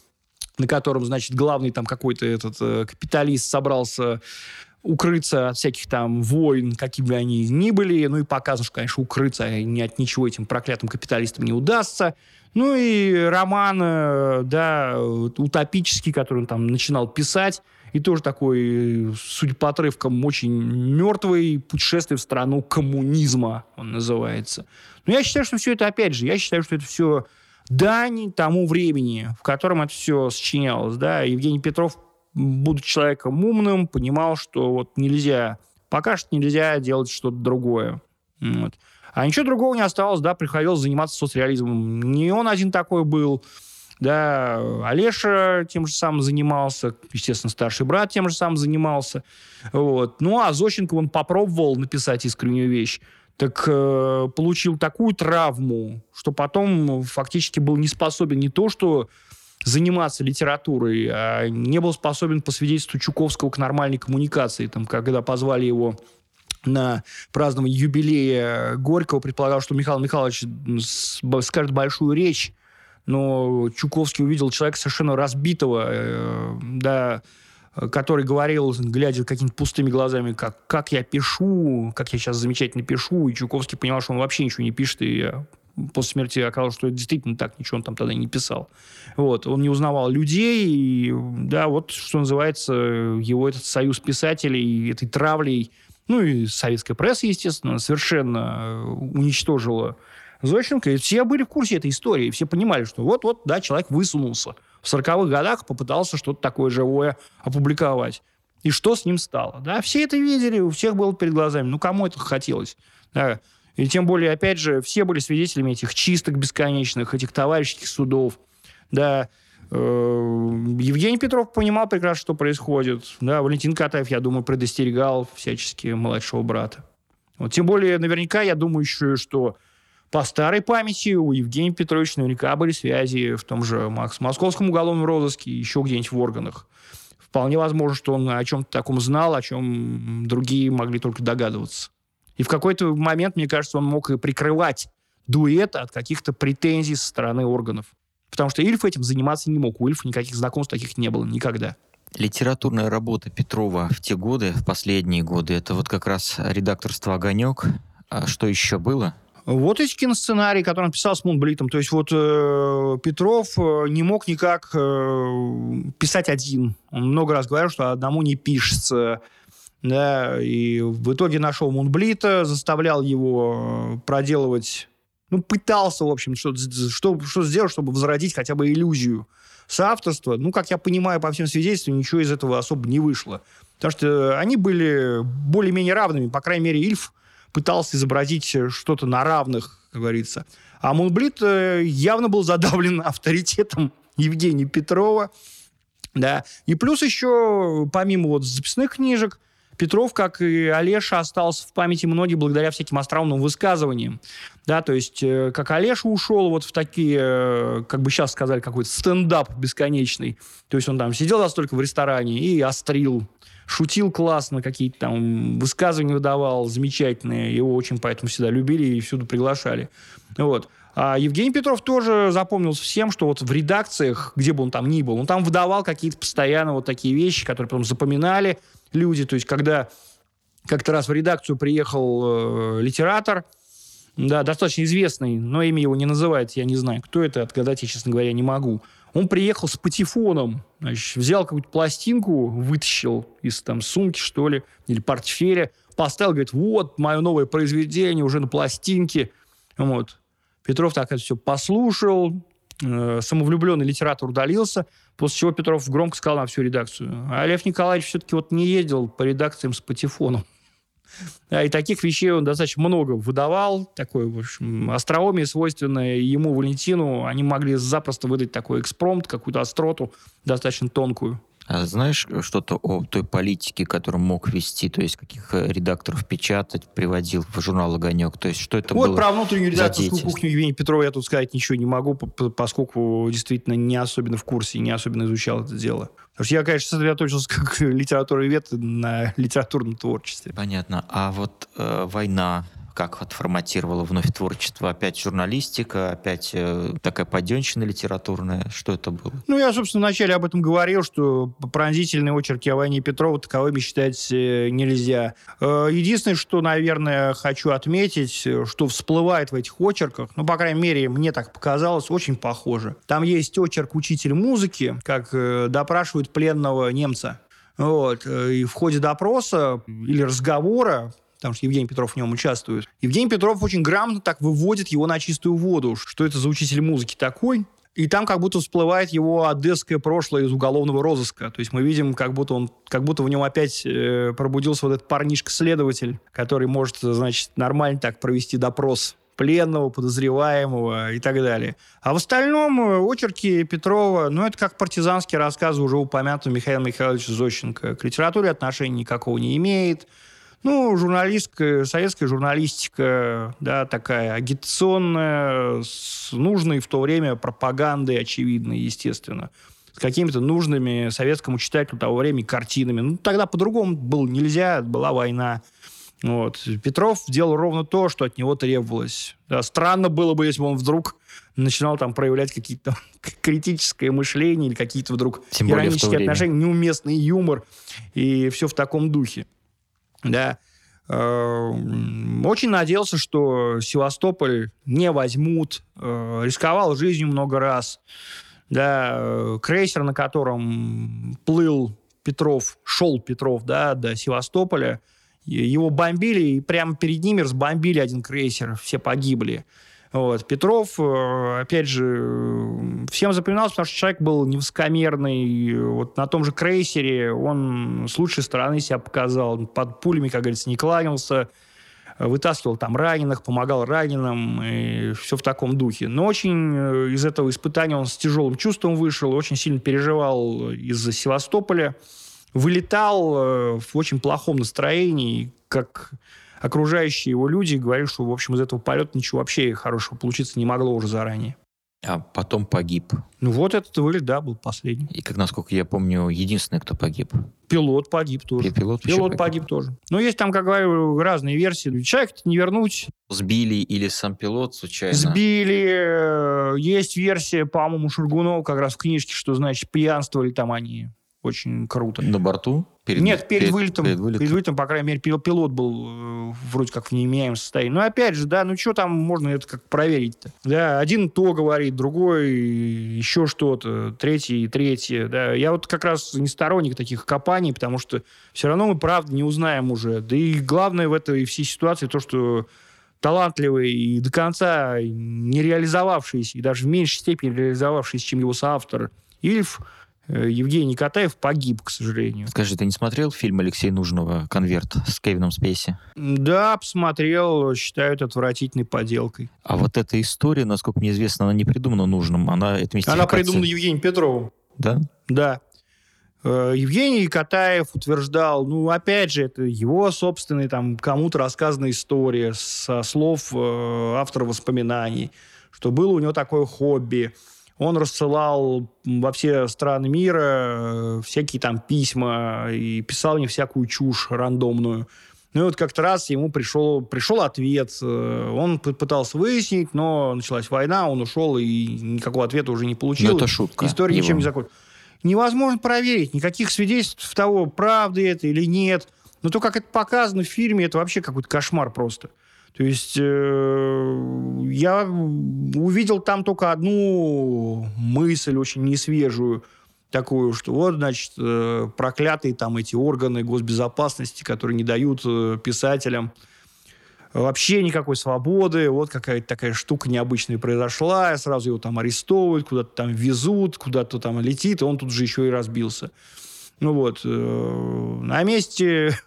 на котором, значит, главный там какой-то этот э, капиталист собрался укрыться от всяких там войн, какими бы они ни были. Ну и показываешь, конечно, укрыться ни от ничего этим проклятым капиталистам не удастся. Ну и роман, э, да, утопический, который он там начинал писать, и тоже такой, судя по отрывкам, очень мертвый путешествие в страну коммунизма, он называется. Но я считаю, что все это, опять же, я считаю, что это все дань тому времени, в котором это все сочинялось. Да? Евгений Петров, будучи человеком умным, понимал, что вот нельзя, пока что нельзя делать что-то другое. Вот. А ничего другого не осталось, да, приходилось заниматься соцреализмом. Не он один такой был, да, Олеша тем же самым занимался, естественно, старший брат тем же самым занимался. Вот. Ну, а Зощенко он попробовал написать искреннюю вещь так э, получил такую травму, что потом фактически был не способен не то, что заниматься литературой, а не был способен по свидетельству Чуковского к нормальной коммуникации. Там, когда позвали его на празднование юбилея Горького, предполагал, что Михаил Михайлович скажет большую речь, но Чуковский увидел человека совершенно разбитого, э, да, который говорил, глядя какими-то пустыми глазами, как, как я пишу, как я сейчас замечательно пишу, и Чуковский понимал, что он вообще ничего не пишет, и после смерти оказалось, что это действительно так, ничего он там тогда не писал. Вот. Он не узнавал людей, и, да, вот, что называется, его этот союз писателей, этой травлей, ну и советская пресса, естественно, совершенно уничтожила Зощенко, и все были в курсе этой истории, все понимали, что вот-вот, да, человек высунулся в 40-х годах попытался что-то такое живое опубликовать. И что с ним стало? Да, все это видели, у всех было перед глазами. Ну, кому это хотелось? Да. И тем более, опять же, все были свидетелями этих чисток бесконечных, этих товарищеских судов. Да, э, Евгений Петров понимал прекрасно, что происходит. Да, Валентин Катаев, я думаю, предостерегал всячески младшего брата. Вот, тем более, наверняка, я думаю еще, что по старой памяти у Евгения Петровича наверняка были связи в том же московском уголовном розыске, еще где-нибудь в органах. Вполне возможно, что он о чем-то таком знал, о чем другие могли только догадываться. И в какой-то момент, мне кажется, он мог и прикрывать дуэт от каких-то претензий со стороны органов. Потому что Ильф этим заниматься не мог. У Ильфа никаких знакомств таких не было никогда. Литературная работа Петрова в те годы, в последние годы, это вот как раз редакторство «Огонек». А что еще было? Вот эти киносценарии, которые он писал с Мунблитом. То есть вот э, Петров э, не мог никак э, писать один. Он много раз говорил, что одному не пишется. Да, и в итоге нашел Мунблита, заставлял его э, проделывать... Ну, пытался, в общем, что, что, что сделать, чтобы возродить хотя бы иллюзию соавторства. Ну, как я понимаю, по всем свидетельствам, ничего из этого особо не вышло. Потому что они были более-менее равными. По крайней мере, Ильф пытался изобразить э, что-то на равных, как говорится. А Мунблит э, явно был задавлен авторитетом Евгения Петрова. Да. И плюс еще, помимо вот записных книжек, Петров, как и Олеша, остался в памяти многих благодаря всяким остроумным высказываниям. Да, то есть, э, как Олеша ушел вот в такие, как бы сейчас сказали, какой-то стендап бесконечный. То есть он там сидел за столько в ресторане и острил шутил классно, какие-то там высказывания выдавал замечательные. Его очень поэтому всегда любили и всюду приглашали. Вот. А Евгений Петров тоже запомнился всем, что вот в редакциях, где бы он там ни был, он там выдавал какие-то постоянно вот такие вещи, которые потом запоминали люди. То есть, когда как-то раз в редакцию приехал э, литератор, да, достаточно известный, но имя его не называет, я не знаю, кто это, отгадать я, честно говоря, не могу. Он приехал с патефоном, значит, взял какую-то пластинку, вытащил из там сумки, что ли, или портфеля, поставил, говорит, вот, мое новое произведение уже на пластинке. Вот. Петров так это все послушал, э, самовлюбленный литератор удалился, после чего Петров громко сказал на всю редакцию. А Лев Николаевич все-таки вот не ездил по редакциям с патефоном. Да, и таких вещей он достаточно много выдавал. Такое, в общем, остроумие, свойственное ему, Валентину. Они могли запросто выдать такой экспромт, какую-то остроту достаточно тонкую. А знаешь что-то о той политике, которую мог вести, то есть каких э, редакторов печатать, приводил в журнал «Огонек»? То есть что это вот было про внутреннюю редакторскую кухню Евгения Петрова я тут сказать ничего не могу, поскольку действительно не особенно в курсе, не особенно изучал это дело. Потому что я, конечно, сосредоточился как литературовед на литературном творчестве. Понятно. А вот э, война, как вот форматировала вновь творчество? Опять журналистика, опять э, такая поденщина литературная? Что это было? Ну, я, собственно, вначале об этом говорил, что пронзительные очерки о войне Петрова таковыми считать э, нельзя. Э, единственное, что, наверное, хочу отметить, что всплывает в этих очерках, ну, по крайней мере, мне так показалось, очень похоже. Там есть очерк «Учитель музыки», как э, допрашивают пленного немца. Вот. Э, и в ходе допроса или разговора потому что Евгений Петров в нем участвует. Евгений Петров очень грамотно так выводит его на чистую воду. Что это за учитель музыки такой? И там как будто всплывает его одесское прошлое из уголовного розыска. То есть мы видим, как будто он, как будто в нем опять э, пробудился вот этот парнишка-следователь, который может, значит, нормально так провести допрос пленного, подозреваемого и так далее. А в остальном э, очерки Петрова, ну, это как партизанские рассказы уже упомянутого Михаила Михайловича Зощенко. К литературе отношения никакого не имеет. Ну, журналистская, советская журналистика, да, такая агитационная, с нужной в то время пропагандой, очевидной, естественно. С какими-то нужными советскому читателю того времени картинами. Ну, тогда по-другому было нельзя, была война. Вот. Петров делал ровно то, что от него требовалось. Да, странно было бы, если бы он вдруг начинал там проявлять какие-то критическое мышление или какие-то вдруг Тем иронические отношения, неуместный юмор и все в таком духе да, э, очень надеялся, что Севастополь не возьмут, э, рисковал жизнью много раз. Да, крейсер, на котором плыл Петров, шел Петров да, до Севастополя, его бомбили, и прямо перед ними разбомбили один крейсер, все погибли. Вот. Петров, э, опять же, всем запоминался, потому что человек был невысокомерный. Вот на том же крейсере он с лучшей стороны себя показал. Под пулями, как говорится, не кланялся вытаскивал там раненых, помогал раненым, и все в таком духе. Но очень э, из этого испытания он с тяжелым чувством вышел, очень сильно переживал из-за Севастополя, вылетал э, в очень плохом настроении, как окружающие его люди говорили, что, в общем, из этого полета ничего вообще хорошего получиться не могло уже заранее. А потом погиб. Ну вот этот вылет, да, был последний. И, как насколько я помню, единственный, кто погиб. Пилот погиб тоже. Пилот, Пилот погиб. погиб тоже. Но есть там, как говорю, разные версии. Человек не вернуть. Сбили или сам пилот случайно? Сбили. Есть версия, по-моему, Шургунова как раз в книжке, что, значит, пьянствовали там они очень круто. На борту? Перед, Нет, перед, перед, вылетом, перед вылетом. Перед вылетом, по крайней мере, пилот был э, вроде как в неимеемом состоянии. Но опять же, да, ну что там можно это как проверить-то? Да, один то говорит, другой еще что-то, третий, третье. Да. Я вот как раз не сторонник таких копаний, потому что все равно мы правда не узнаем уже. Да и главное в этой всей ситуации то, что талантливый и до конца не реализовавшийся, и даже в меньшей степени реализовавшийся, чем его соавтор Ильф, Евгений Катаев погиб, к сожалению. Скажи, ты не смотрел фильм Алексея Нужного «Конверт» с Кевином Спейси? Да, посмотрел. Считаю это отвратительной поделкой. А вот эта история, насколько мне известно, она не придумана Нужным. Она, это она придумана Евгением Петровым. Да? Да. Э, Евгений Катаев утверждал, ну, опять же, это его собственная, там, кому-то рассказанная история со слов э, автора воспоминаний, что было у него такое хобби. Он рассылал во все страны мира э, всякие там письма и писал не всякую чушь рандомную. Ну и вот как-то раз ему пришел, пришел ответ. Э, он пытался выяснить, но началась война, он ушел и никакого ответа уже не получил. Но ну, это шутка. История его. ничем не закончилась невозможно проверить. Никаких свидетельств того, правда это или нет. Но то, как это показано в фильме, это вообще какой-то кошмар просто. То есть э, я увидел там только одну мысль очень несвежую, такую, что вот, значит, э, проклятые там эти органы госбезопасности, которые не дают э, писателям вообще никакой свободы, вот какая-то такая штука необычная произошла, сразу его там арестовывают, куда-то там везут, куда-то там летит, и он тут же еще и разбился. Ну вот, э, на месте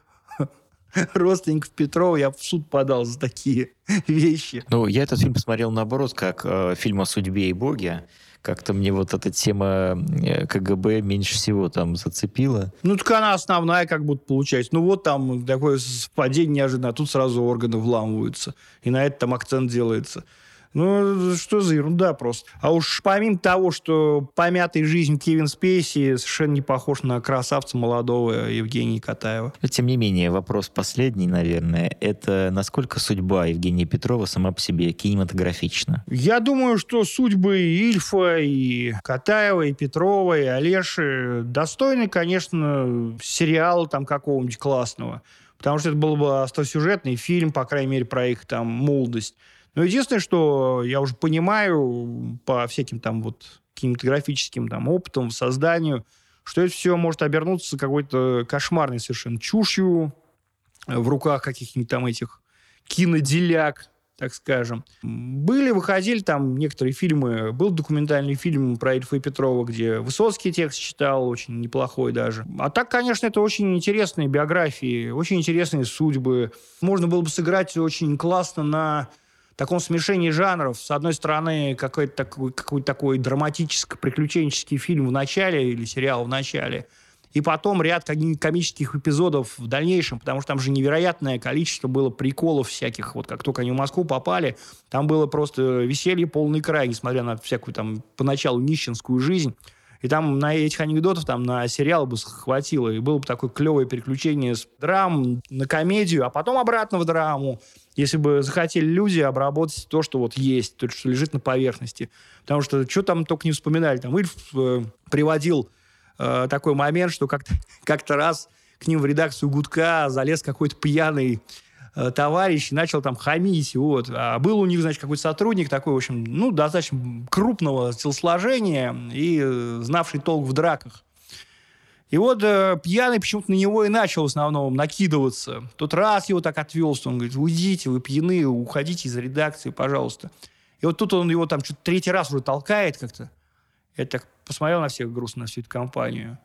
родственников Петрова я в суд подал за такие вещи. Ну, я этот фильм посмотрел наоборот, как э, фильм о судьбе и Боге как-то мне вот эта тема э, КГБ меньше всего там зацепила. Ну, так она основная как будто получается. Ну, вот там такое совпадение неожиданно, а тут сразу органы вламываются. И на это там акцент делается. Ну, что за ерунда просто. А уж помимо того, что помятый жизнь Кевин Спейси совершенно не похож на красавца молодого Евгения Катаева. Но, тем не менее, вопрос последний, наверное, это насколько судьба Евгения Петрова сама по себе кинематографична? Я думаю, что судьбы и Ильфа, и Катаева, и Петрова, и Олеши достойны, конечно, сериала там какого-нибудь классного. Потому что это был бы остросюжетный фильм, по крайней мере, про их там молодость. Но единственное, что я уже понимаю по всяким там вот кинематографическим там опытам, созданию, что это все может обернуться какой-то кошмарной совершенно чушью в руках каких-нибудь там этих киноделяк, так скажем. Были, выходили там некоторые фильмы. Был документальный фильм про Ильфа и Петрова, где Высоцкий текст читал, очень неплохой даже. А так, конечно, это очень интересные биографии, очень интересные судьбы. Можно было бы сыграть очень классно на таком смешении жанров. С одной стороны, какой-то такой, какой такой драматическо-приключенческий фильм в начале или сериал в начале, и потом ряд комических эпизодов в дальнейшем, потому что там же невероятное количество было приколов всяких. Вот как только они в Москву попали, там было просто веселье полный край, несмотря на всякую там поначалу нищенскую жизнь. И там на этих анекдотов там на сериал бы хватило. И было бы такое клевое переключение с драм на комедию, а потом обратно в драму. Если бы захотели люди обработать то, что вот есть, то, что лежит на поверхности. Потому что что там только не вспоминали. Там Ильф э, приводил э, такой момент, что как-то как раз к ним в редакцию Гудка залез какой-то пьяный Э, товарищ начал там хамить, вот. А был у них, значит, какой-то сотрудник такой, в общем, ну, достаточно крупного телосложения и э, знавший толк в драках. И вот э, пьяный почему-то на него и начал в основном накидываться. Тот раз его так отвел, что он говорит, уйдите, вы пьяны, уходите из редакции, пожалуйста. И вот тут он его там что-то третий раз уже толкает как-то. Я так посмотрел на всех грустно, на всю эту компанию.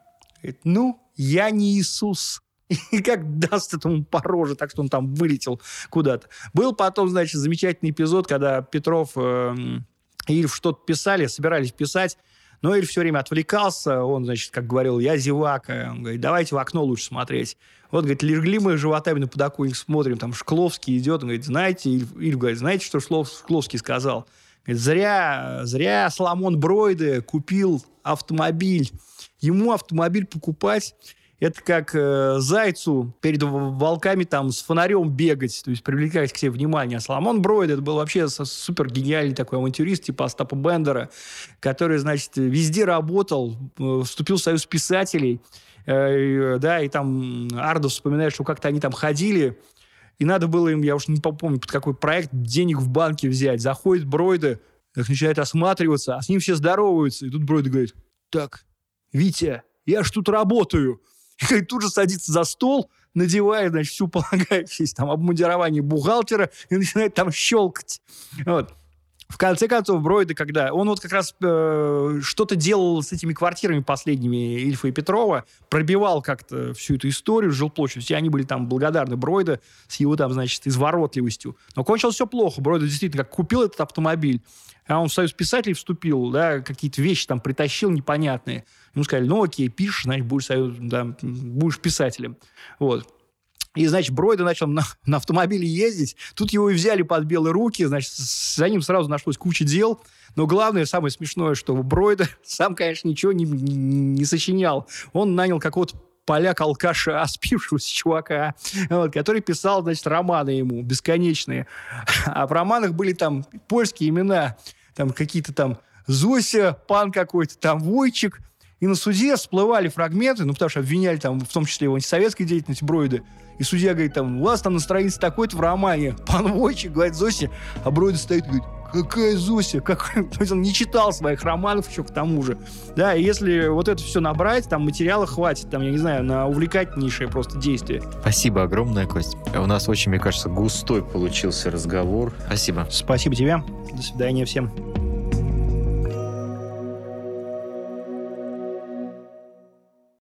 Говорит, ну, я не Иисус и как даст этому по роже, так что он там вылетел куда-то. Был потом, значит, замечательный эпизод, когда Петров э, и Ильф что-то писали, собирались писать, но Ильф все время отвлекался, он, значит, как говорил, я зевака, он говорит, давайте в окно лучше смотреть. Вот, говорит, легли мы животами на подоконник, смотрим, там Шкловский идет, он говорит, знаете, Ильф, Ильф говорит, знаете, что Шкловский сказал? Говорит, зря, зря Соломон Бройде купил автомобиль. Ему автомобиль покупать это как э, зайцу перед волками там с фонарем бегать, то есть привлекать к себе внимание. А Соломон Бройд, это был вообще супер гениальный такой авантюрист типа Остапа Бендера, который, значит, везде работал, э, вступил в союз писателей, э, да, и там Ардов вспоминает, что как-то они там ходили, и надо было им, я уж не помню, под какой проект, денег в банке взять. Заходит Бройда, начинает осматриваться, а с ним все здороваются. И тут Бройда говорит, так, Витя, я ж тут работаю. И тут же садится за стол, надевает, значит, всю полагающуюся там обмундирование бухгалтера и начинает там щелкать. Вот. в конце концов, Бройда, когда... Он вот как раз э, что-то делал с этими квартирами последними Ильфа и Петрова, пробивал как-то всю эту историю с жилплощадью. Они были там благодарны Бройда с его там, значит, изворотливостью. Но кончилось все плохо. Бройда действительно как купил этот автомобиль, а он в союз писателей вступил, да, какие-то вещи там притащил непонятные. Ему сказали, ну окей, пишешь, значит, будешь, да, будешь писателем. Вот. И, значит, Бройда начал на, на автомобиле ездить. Тут его и взяли под белые руки. Значит, за ним сразу нашлось куча дел. Но главное, самое смешное, что Бройда сам, конечно, ничего не, не, не сочинял. Он нанял какого-то поляк-алкаша, спившегося чувака, вот, который писал, значит, романы ему бесконечные. А в романах были там польские имена, там какие-то там Зося, пан какой-то, там Войчик. И на суде всплывали фрагменты, ну, потому что обвиняли там, в том числе, его антисоветской деятельности Бройда. И судья говорит, там, у вас там на странице такой-то в романе. Пан Войчик говорит Зосе, а Бройда стоит и говорит, какая Зося? Как... То есть он не читал своих романов еще к тому же. Да, и если вот это все набрать, там материала хватит, там, я не знаю, на увлекательнейшее просто действие. Спасибо огромное, Кость. У нас очень, мне кажется, густой получился разговор. Спасибо. Спасибо тебе. До свидания всем.